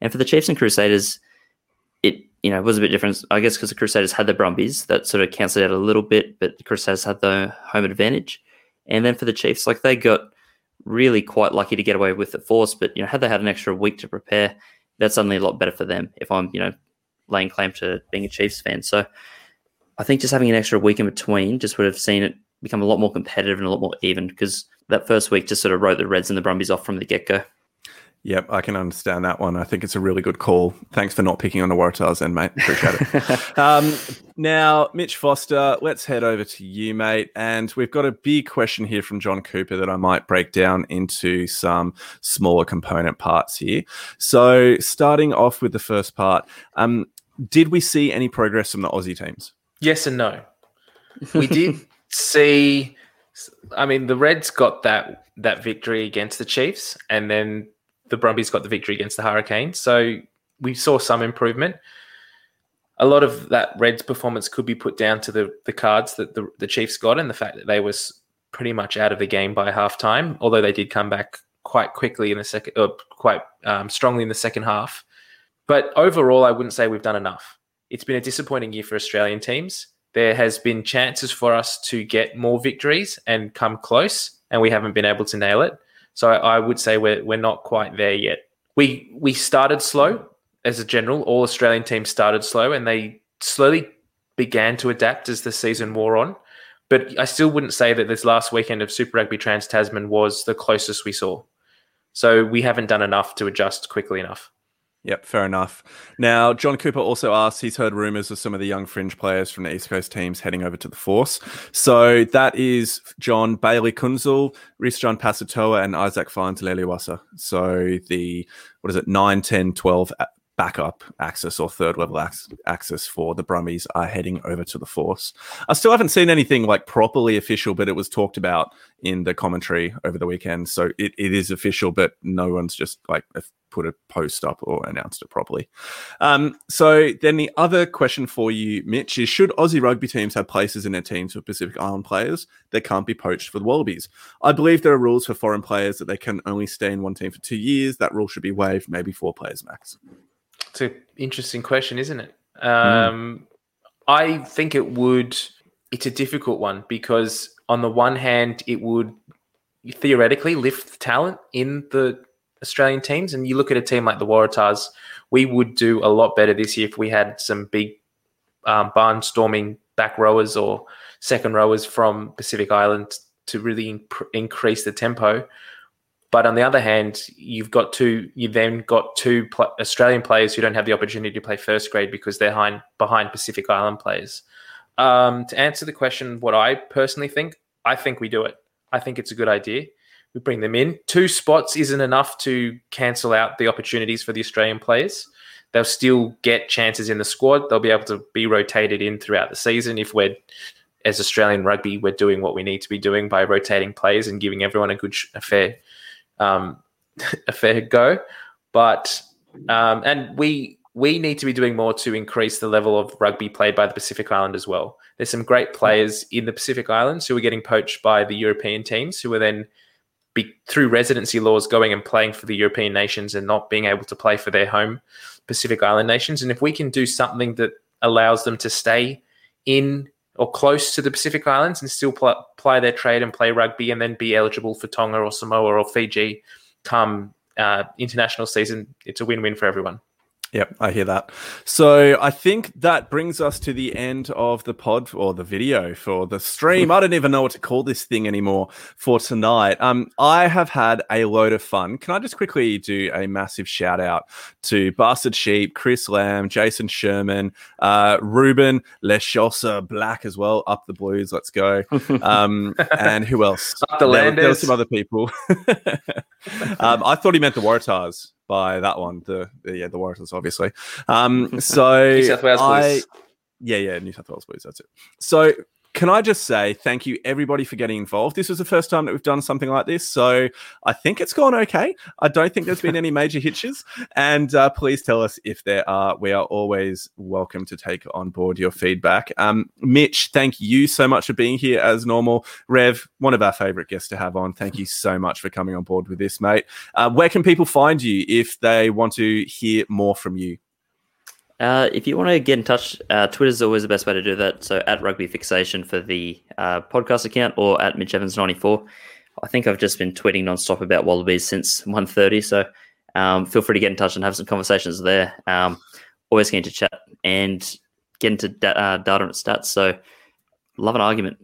And for the Chiefs and Crusaders, it you know was a bit different. I guess because the Crusaders had the Brumbies, that sort of cancelled out a little bit, but the Crusaders had the home advantage. And then for the Chiefs, like they got really quite lucky to get away with the force, but you know had they had an extra week to prepare, that's suddenly a lot better for them. If I'm you know laying claim to being a Chiefs fan, so I think just having an extra week in between just would have seen it become a lot more competitive and a lot more even because that first week just sort of wrote the Reds and the Brumbies off from the get go. Yep, I can understand that one. I think it's a really good call. Thanks for not picking on the Waratahs, then, mate. Appreciate it. um, now, Mitch Foster, let's head over to you, mate. And we've got a big question here from John Cooper that I might break down into some smaller component parts here. So, starting off with the first part, um, did we see any progress from the Aussie teams? Yes and no. We did see. I mean, the Reds got that that victory against the Chiefs, and then the Brumbies got the victory against the Hurricanes. So we saw some improvement. A lot of that Reds performance could be put down to the the cards that the, the Chiefs got and the fact that they was pretty much out of the game by half time, although they did come back quite quickly in the second, uh, quite um, strongly in the second half. But overall, I wouldn't say we've done enough. It's been a disappointing year for Australian teams. There has been chances for us to get more victories and come close, and we haven't been able to nail it. So I, would say we're we're not quite there yet. We we started slow as a general. All Australian teams started slow, and they slowly began to adapt as the season wore on. But I still wouldn't say that this last weekend of Super Rugby Trans Tasman was the closest we saw. So we haven't done enough to adjust quickly enough. Yep, fair enough. Now, John Cooper also asked, he's heard rumors of some of the young fringe players from the East Coast teams heading over to the Force. So that is John Bayley Kuenzle, Rhys John and Issak Fines-Leleiwasa. So the, what is it, 9, 10, 12 backup access or third level access for the Brumbies are heading over to the Force. I still haven't seen anything like properly official, but it was talked about in the commentary over the weekend. So it, it is official, but no one's just like put a post up or announced it properly. Um, so then the other question for you, Mitch, is should Aussie rugby teams have places in their teams for Pacific Island players that can't be poached for the Wallabies? I believe there are rules for foreign players that they can only stay in one team for two years. That rule should be waived, maybe four players max. It's an interesting question, isn't it? Um, mm. I think it would. It's a difficult one because on the one hand, it would theoretically lift the talent in the Australian teams. And you look at a team like the Waratahs, we would do a lot better this year if we had some big um, barnstorming back rowers or second rowers from Pacific Island to really increase the tempo. But on the other hand, you've got two. You then got two pl- Australian players who don't have the opportunity to play first grade because they're behind, behind Pacific Island players. Um, to answer the question, what I personally think, I think we do it. I think it's a good idea we bring them in. Two spots isn't enough to cancel out the opportunities for the Australian players. They'll still get chances in the squad. They'll be able to be rotated in throughout the season if we're as Australian rugby, we're doing what we need to be doing by rotating players and giving everyone a good, a fair, um, a fair go. But um, and we we need to be doing more to increase the level of rugby played by the Pacific Island as well. There's some great players in the Pacific Islands who are getting poached by the European teams, who are then be through residency laws going and playing for the European nations and not being able to play for their home Pacific Island nations. And if we can do something that allows them to stay in or close to the Pacific Islands and still pl- apply their trade and play rugby and then be eligible for Tonga or Samoa or Fiji come uh, international season, it's a win win for everyone. Yep, I hear that. So I think that brings us to the end of the pod or the video for the stream. I don't even know what to call this thing anymore for tonight. Um, I have had a load of fun. Can I just quickly do a massive shout out to Bastard Sheep, Chris Lamb, Jason Sherman, uh, Ruben Leshosa Black as well. Up the Blues, let's go. Um, and who else? Up the there, there were some other people. um, I thought he meant the Waratahs by that one. The, the yeah, the Warriors, obviously. Um, so New South Wales I, yeah, yeah, New South Wales Blues. That's it. So can I just say thank you everybody for getting involved? This was the first time that we've done something like this, so I think it's gone okay. I don't think there's been any major hitches, and uh, please tell us if there are. We are always welcome to take on board your feedback. Um, Mitch, thank you so much for being here as normal. Rev, one of our favorite guests to have on. Thank you so much for coming on board with this, mate. Uh, where can people find you if they want to hear more from you? Uh, if you want to get in touch, uh, Twitter is always the best way to do that. So at Rugby Fixation for the uh, podcast account or at Mitch Evans ninety four. I think I've just been tweeting nonstop about Wallabies since 1.30, so um, feel free to get in touch and have some conversations there. Um, always keen to chat and get into da- uh, data and stats. So love an argument.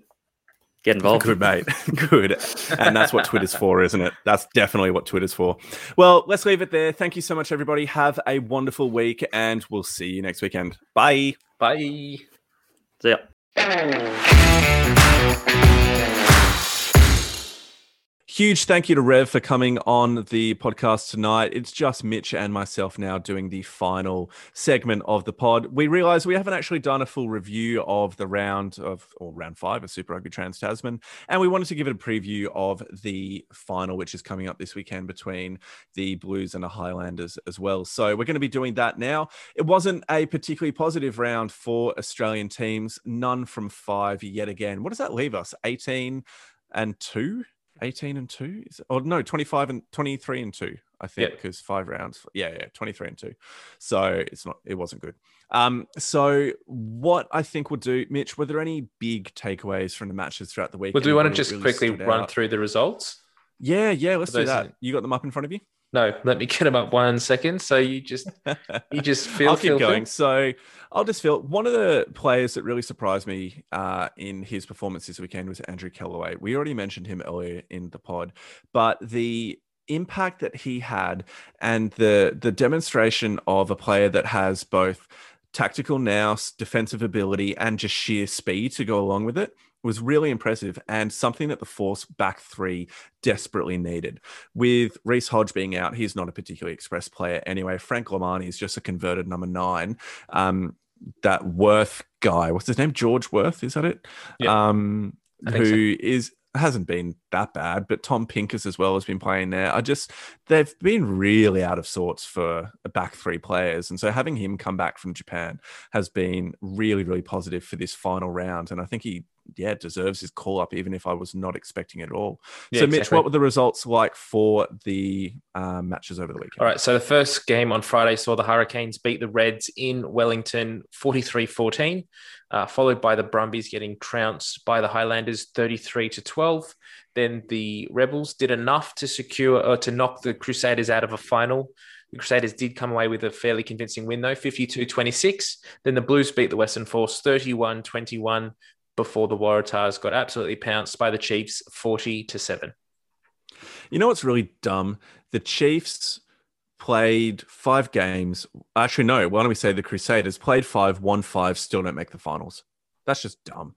Get involved. Good, mate. Good. And that's what Twitter's for, isn't it? That's definitely what Twitter's for. Well, let's leave it there. Thank you so much, everybody. Have a wonderful week, and we'll see you next weekend. Bye. Bye. See ya. Huge thank you to Rev for coming on the podcast tonight. It's just Mitch and myself now doing the final segment of the pod. We realize we haven't actually done a full review of the round of or round five of Super Rugby Trans Tasman, and we wanted to give it a preview of the final, which is coming up this weekend between the Blues and the Highlanders as well. So we're going to be doing that now. It wasn't a particularly positive round for Australian teams, none from five yet again. What does that leave us? 18 and two 18 and 2 is, or no 25 and 23 and 2 i think because five rounds yeah yeah 23 and 2 so it's not it wasn't good. Um so what i think we'll do mitch were there any big takeaways from the matches throughout the week well do we want to just really quickly run out? through the results yeah yeah let's do that. you got them up in front of you no, let me get them up one second. So you just you just feel. I'll keep going. So I'll just feel one of the players that really surprised me uh, in his performance this weekend was Andrew Kellaway. We already mentioned him earlier in the pod, but the impact that he had and the the demonstration of a player that has both tactical nous, defensive ability, and just sheer speed to go along with it was really impressive and something that the Force back three desperately needed. With Reece Hodge being out, he's not a particularly express player anyway. Frank Lomani is just a converted number nine. Um, that Worth guy, what's his name? George Worth, is that it? Yeah. Um, who so. is hasn't been that bad, but Tom Pincus as well has been playing there. I just they've been really out of sorts for a back three players, and so having him come back from Japan has been really really positive for this final round. And I think he yeah deserves his call up, even if I was not expecting it at all. Yeah, so, Mitch, exactly. what were the results like for the uh, matches over the weekend? All right, so the first game on Friday saw the Hurricanes beat the Reds in Wellington 43-14, uh, followed by the Brumbies getting trounced by the Highlanders 33 to 12. Then the Rebels did enough to secure or to knock the Crusaders out of a final. The Crusaders did come away with a fairly convincing win, though 52 26. Then the Blues beat the Western Force 31 21 before the Waratahs got absolutely pounced by the Chiefs 40 to 7. You know what's really dumb? The Chiefs played five games. Actually, no, why don't we say the Crusaders played five, won five, still don't make the finals. That's just dumb.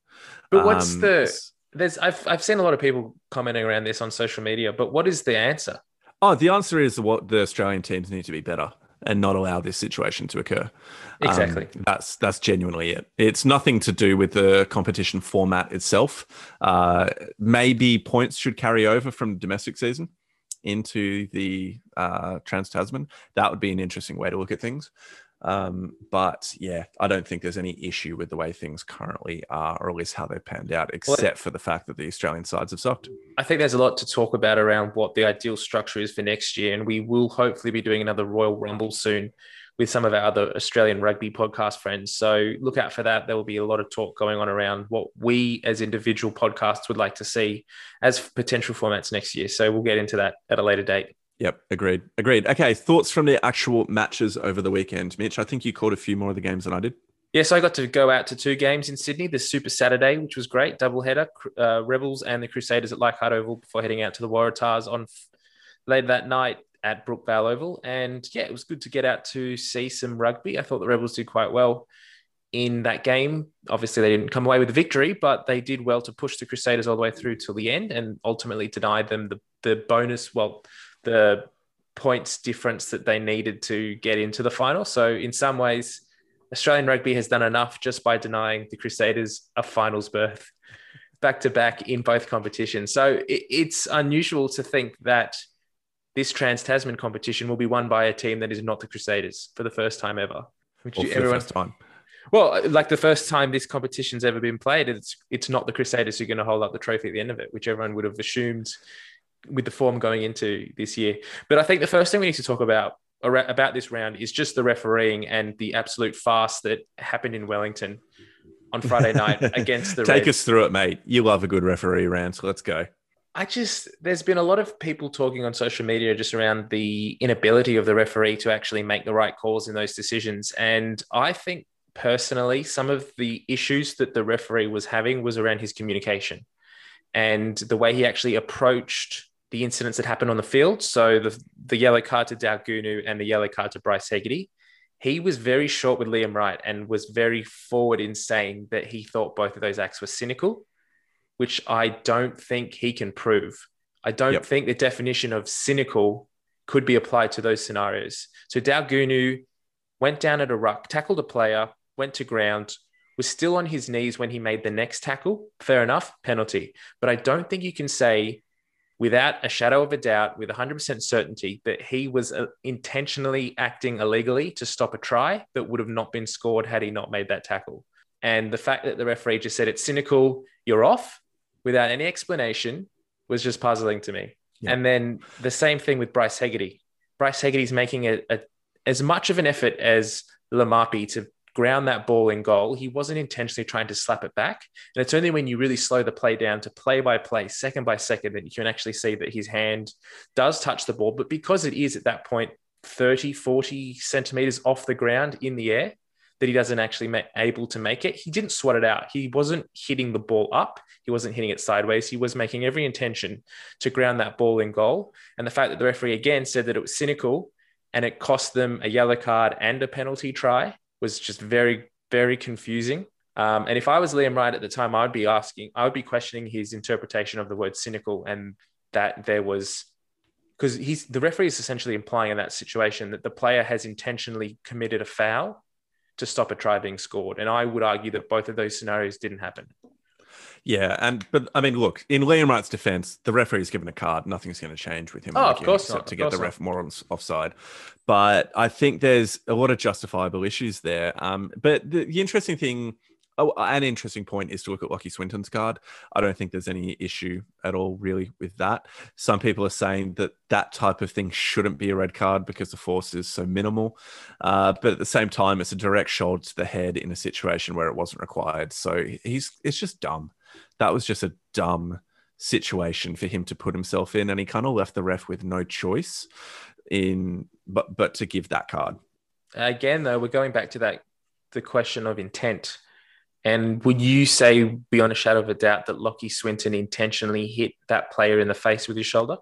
But what's um, the there's I've I've seen a lot of people commenting around this on social media, but what is the answer? Oh, the answer is what the Australian teams need to be better and not allow this situation to occur. Exactly. Um, that's that's genuinely it. It's nothing to do with the competition format itself. Uh, maybe points should carry over from domestic season into the uh, Trans Tasman. That would be an interesting way to look at things. Um, but yeah, I don't think there's any issue with the way things currently are, or at least how they've panned out, except well, for the fact that the Australian sides have sucked. I think there's a lot to talk about around what the ideal structure is for next year, and we will hopefully be doing another Royal Rumble soon with some of our other Australian rugby podcast friends. So look out for that. There will be a lot of talk going on around what we as individual podcasts would like to see as potential formats next year. So we'll get into that at a later date. Yep, agreed. Agreed. Okay, thoughts from the actual matches over the weekend, Mitch. I think you caught a few more of the games than I did. Yes, I got to go out to two games in Sydney. The Super Saturday, which was great, double header, uh, Rebels and the Crusaders at Leichhardt Oval before heading out to the Waratahs on late that night at Brookvale Oval. And yeah, it was good to get out to see some rugby. I thought the Rebels did quite well in that game. Obviously, they didn't come away with the victory, but they did well to push the Crusaders all the way through till the end and ultimately denied them the, the bonus. Well, the points difference that they needed to get into the final. So, in some ways, Australian rugby has done enough just by denying the Crusaders a finals berth back to back in both competitions. So, it, it's unusual to think that this Trans Tasman competition will be won by a team that is not the Crusaders for the first time ever. Which well, everyone, first time. Well, like the first time this competition's ever been played, it's it's not the Crusaders who are going to hold up the trophy at the end of it, which everyone would have assumed with the form going into this year. But I think the first thing we need to talk about about this round is just the refereeing and the absolute farce that happened in Wellington on Friday night against the. Take Reds. us through it, mate. You love a good referee round, so let's go. I just there's been a lot of people talking on social media just around the inability of the referee to actually make the right calls in those decisions, and I think personally some of the issues that the referee was having was around his communication and the way he actually approached the incidents that happened on the field. So the, the yellow card to Daugunu and the yellow card to Bryce Hegarty. He was very short with Liam Wright and was very forward in saying that he thought both of those acts were cynical, which I don't think he can prove. I don't Yep. think the definition of cynical could be applied to those scenarios. So Daugunu went down at a ruck, tackled a player, went to ground, was still on his knees when he made the next tackle. Fair enough, penalty. But I don't think you can say without a shadow of a doubt, with 100% certainty, that he was uh, intentionally acting illegally to stop a try that would have not been scored had he not made that tackle. And the fact that the referee just said it's cynical, you're off, without any explanation, was just puzzling to me. Yeah. And then the same thing with Bryce Hegarty. Bryce Hegarty's making a, a, as much of an effort as Lamapi to ground that ball in goal. He wasn't intentionally trying to slap it back. And it's only when you really slow the play down to play by play, second by second, that you can actually see that his hand does touch the ball. But because it is at that point 30, 40 centimeters off the ground in the air, that he doesn't actually make, able to make it. He didn't swat it out. He wasn't hitting the ball up. He wasn't hitting it sideways. He was making every intention to ground that ball in goal. And the fact that the referee again said that it was cynical and it cost them a yellow card and a penalty try was just very, very confusing. Um, and if I was Liam Wright at the time, I'd be asking, I would be questioning his interpretation of the word cynical and that there was because he's the referee is essentially implying in that situation that the player has intentionally committed a foul to stop a try being scored. And I would argue that both of those scenarios didn't happen. Yeah, and but I mean, look, in Liam Wright's defense, the referee's given a card. Nothing's going to change with him. Oh, of course not, To get the ref more on, offside, but I think there's a lot of justifiable issues there. Um, but the, the interesting thing, oh, an interesting point is to look at Lachie Swinton's card. I don't think there's any issue at all really with that. Some people are saying that that type of thing shouldn't be a red card because the force is so minimal. Uh, but at the same time, it's a direct shoulder to the head in a situation where it wasn't required. So he's it's just dumb that was just a dumb situation for him to put himself in and he kind of left the ref with no choice in but but to give that card Again, though, we're going back to that the question of intent. And would you say, beyond a shadow of a doubt, that Lachie Swinton intentionally hit that player in the face with his shoulder?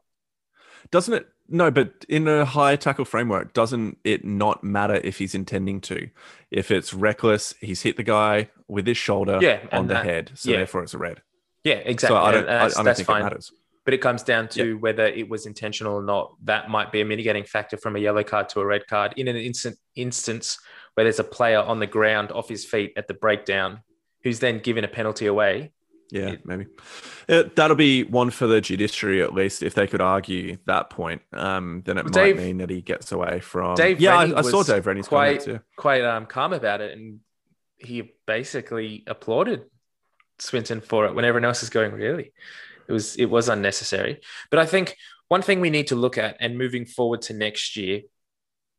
doesn't it no but in a high tackle framework doesn't it not matter if he's intending to if it's reckless he's hit the guy with his shoulder Yeah, on the that- head so yeah. therefore it's a red Yeah, exactly. so i don't, I, I don't think fine. it matters But it comes down to whether it was intentional or not. That might be a mitigating factor from a yellow card to a red card. In an instant instance where there's a player on the ground off his feet at the breakdown, who's then given a penalty away. Yeah, It- maybe Uh, that'll be one for the judiciary at least. If they could argue that point, um, then it Well, might Dave- mean that he gets away from. Dave yeah, Rennie I, I saw Dave Rennie's quite comments. Yeah. quite um, calm about it, and he basically applauded Swinton for it when everyone else is going, really, it was it was unnecessary. But I think one thing we need to look at, and moving forward to next year,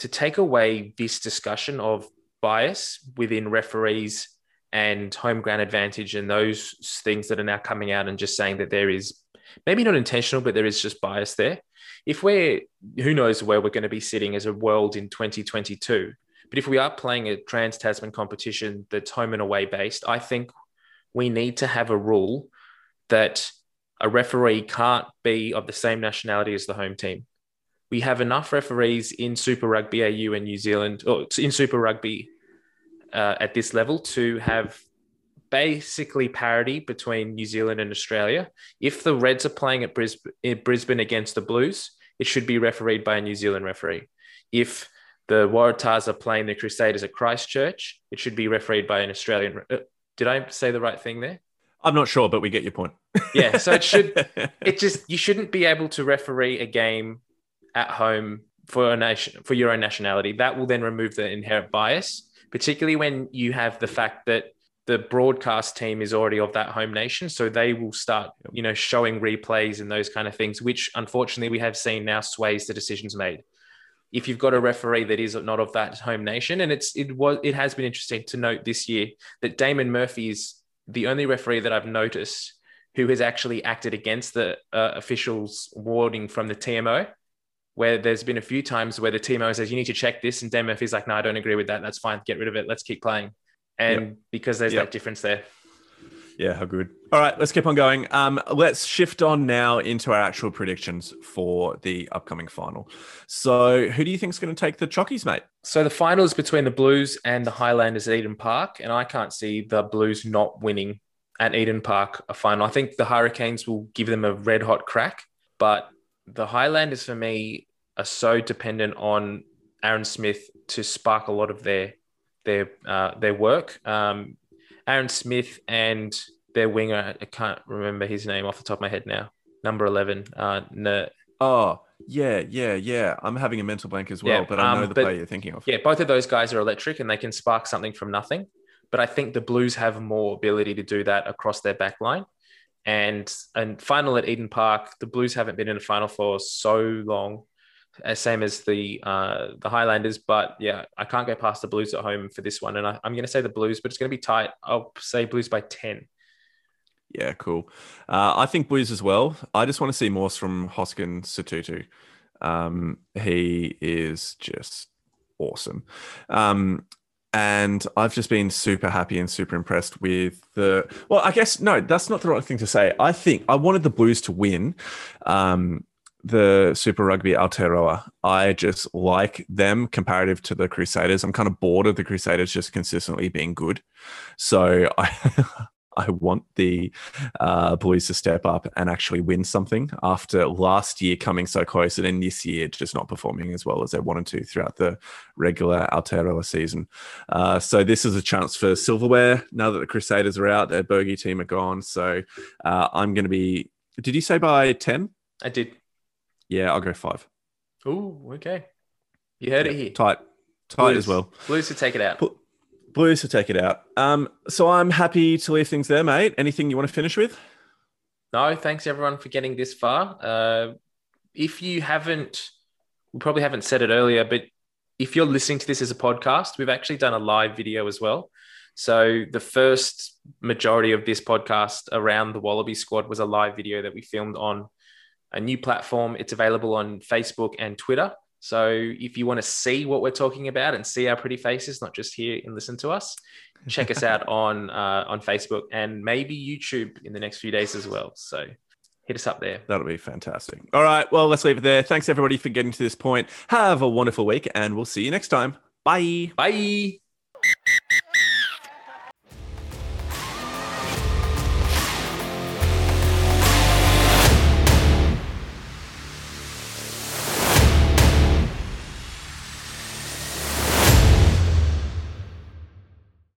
to take away this discussion of bias within referees and home ground advantage and those things that are now coming out and just saying that there is maybe not intentional, but there is just bias there. If we're, who knows where we're going to be sitting as a world in 2022, but if we are playing a trans Tasman competition that's home and away based, I think we need to have a rule that a referee can't be of the same nationality as the home team. We have enough referees in Super Rugby AU and New Zealand, or in Super Rugby uh, at this level to have basically parity between New Zealand and Australia. If the Reds are playing at Brisbane, Brisbane against the Blues, it should be refereed by a New Zealand referee. If the Waratahs are playing the Crusaders at Christchurch, it should be refereed by an Australian. Uh, did I say the right thing there? I'm not sure, but we get your point. Yeah, so it should it just you shouldn't be able to referee a game at home for a nation for your own nationality. That will then remove the inherent bias, particularly when you have the fact that the broadcast team is already of that home nation, so they will start, you know, showing replays and those kind of things, which unfortunately we have seen now sways the decisions made. If you've got a referee that is not of that home nation, and it's it was it has been interesting to note this year that Damon Murphy is the only referee that I've noticed who has actually acted against the uh, officials' warning from the TMO, where there's been a few times where the TMO says, you need to check this. And Dan Murphy's like, no, I don't agree with that. That's fine. Get rid of it. Let's keep playing. And because there's Yep. that difference there. Yeah, how good. All right, let's keep on going. Um, let's shift on now into our actual predictions for the upcoming final. So, who do you think is going to take the chockies, mate? So the final is between the Blues and the Highlanders at Eden Park. And I can't see the Blues not winning at Eden Park a final. I think the Hurricanes will give them a red hot crack. but the Highlanders for me are so dependent on Aaron Smith to spark a lot of their their uh, their work. Um, Aaron Smith and their winger, I can't remember his name off the top of my head now. Number eleven, uh, N- Oh, yeah, yeah, yeah. I'm having a mental blank as well, Yeah, but I know um, the but- player you're thinking of. yeah, both of those guys are electric and they can spark something from nothing. But I think the Blues have more ability to do that across their back line. And and final at Eden Park, the Blues haven't been in a final for so long, uh, same as the uh, the Highlanders. But yeah, I can't go past the Blues at home for this one, and I, I'm going to say the Blues, but it's going to be tight. I'll say Blues by ten. Yeah, cool. Uh, I think Blues as well. I just want to see more from Hoskin Sotutu. Um, he is just awesome. Um, and I've just been super happy and super impressed with the. Well, I guess, no, that's not the right thing to say. I think I wanted the Blues to win. Um, the Super Rugby Aotearoa. I just like them comparative to the Crusaders. I'm kind of bored of the Crusaders just consistently being good. So I I want the uh, Blues to step up and actually win something after last year coming so close and then this year just not performing as well as they wanted to throughout the regular Aotearoa season. Uh, so this is a chance for silverware now that the Crusaders are out, their bogey team are gone. So uh, I'm going to be. Did you say by 10? I did. Yeah, I'll go five. Ooh, okay. You heard it here. Tight. Tight Blues. as well. Blues to take it out. Bl- Blues to take it out. Um, so I'm happy to leave things there, mate. Anything you want to finish with? No, thanks everyone for getting this far. Uh, if you haven't, we probably haven't said it earlier, but if you're listening to this as a podcast, we've actually done a live video as well. So the first majority of this podcast around the Wallaby squad was a live video that we filmed on a new platform. It's available on Facebook and Twitter. So if you want to see what we're talking about and see our pretty faces, not just hear and listen to us, check us out on uh, on Facebook and maybe YouTube in the next few days as well. So hit us up there. That'll be fantastic. All right. Well, let's leave it there. Thanks, everybody, for getting to this point. Have a wonderful week, and we'll see you next time. Bye. Bye.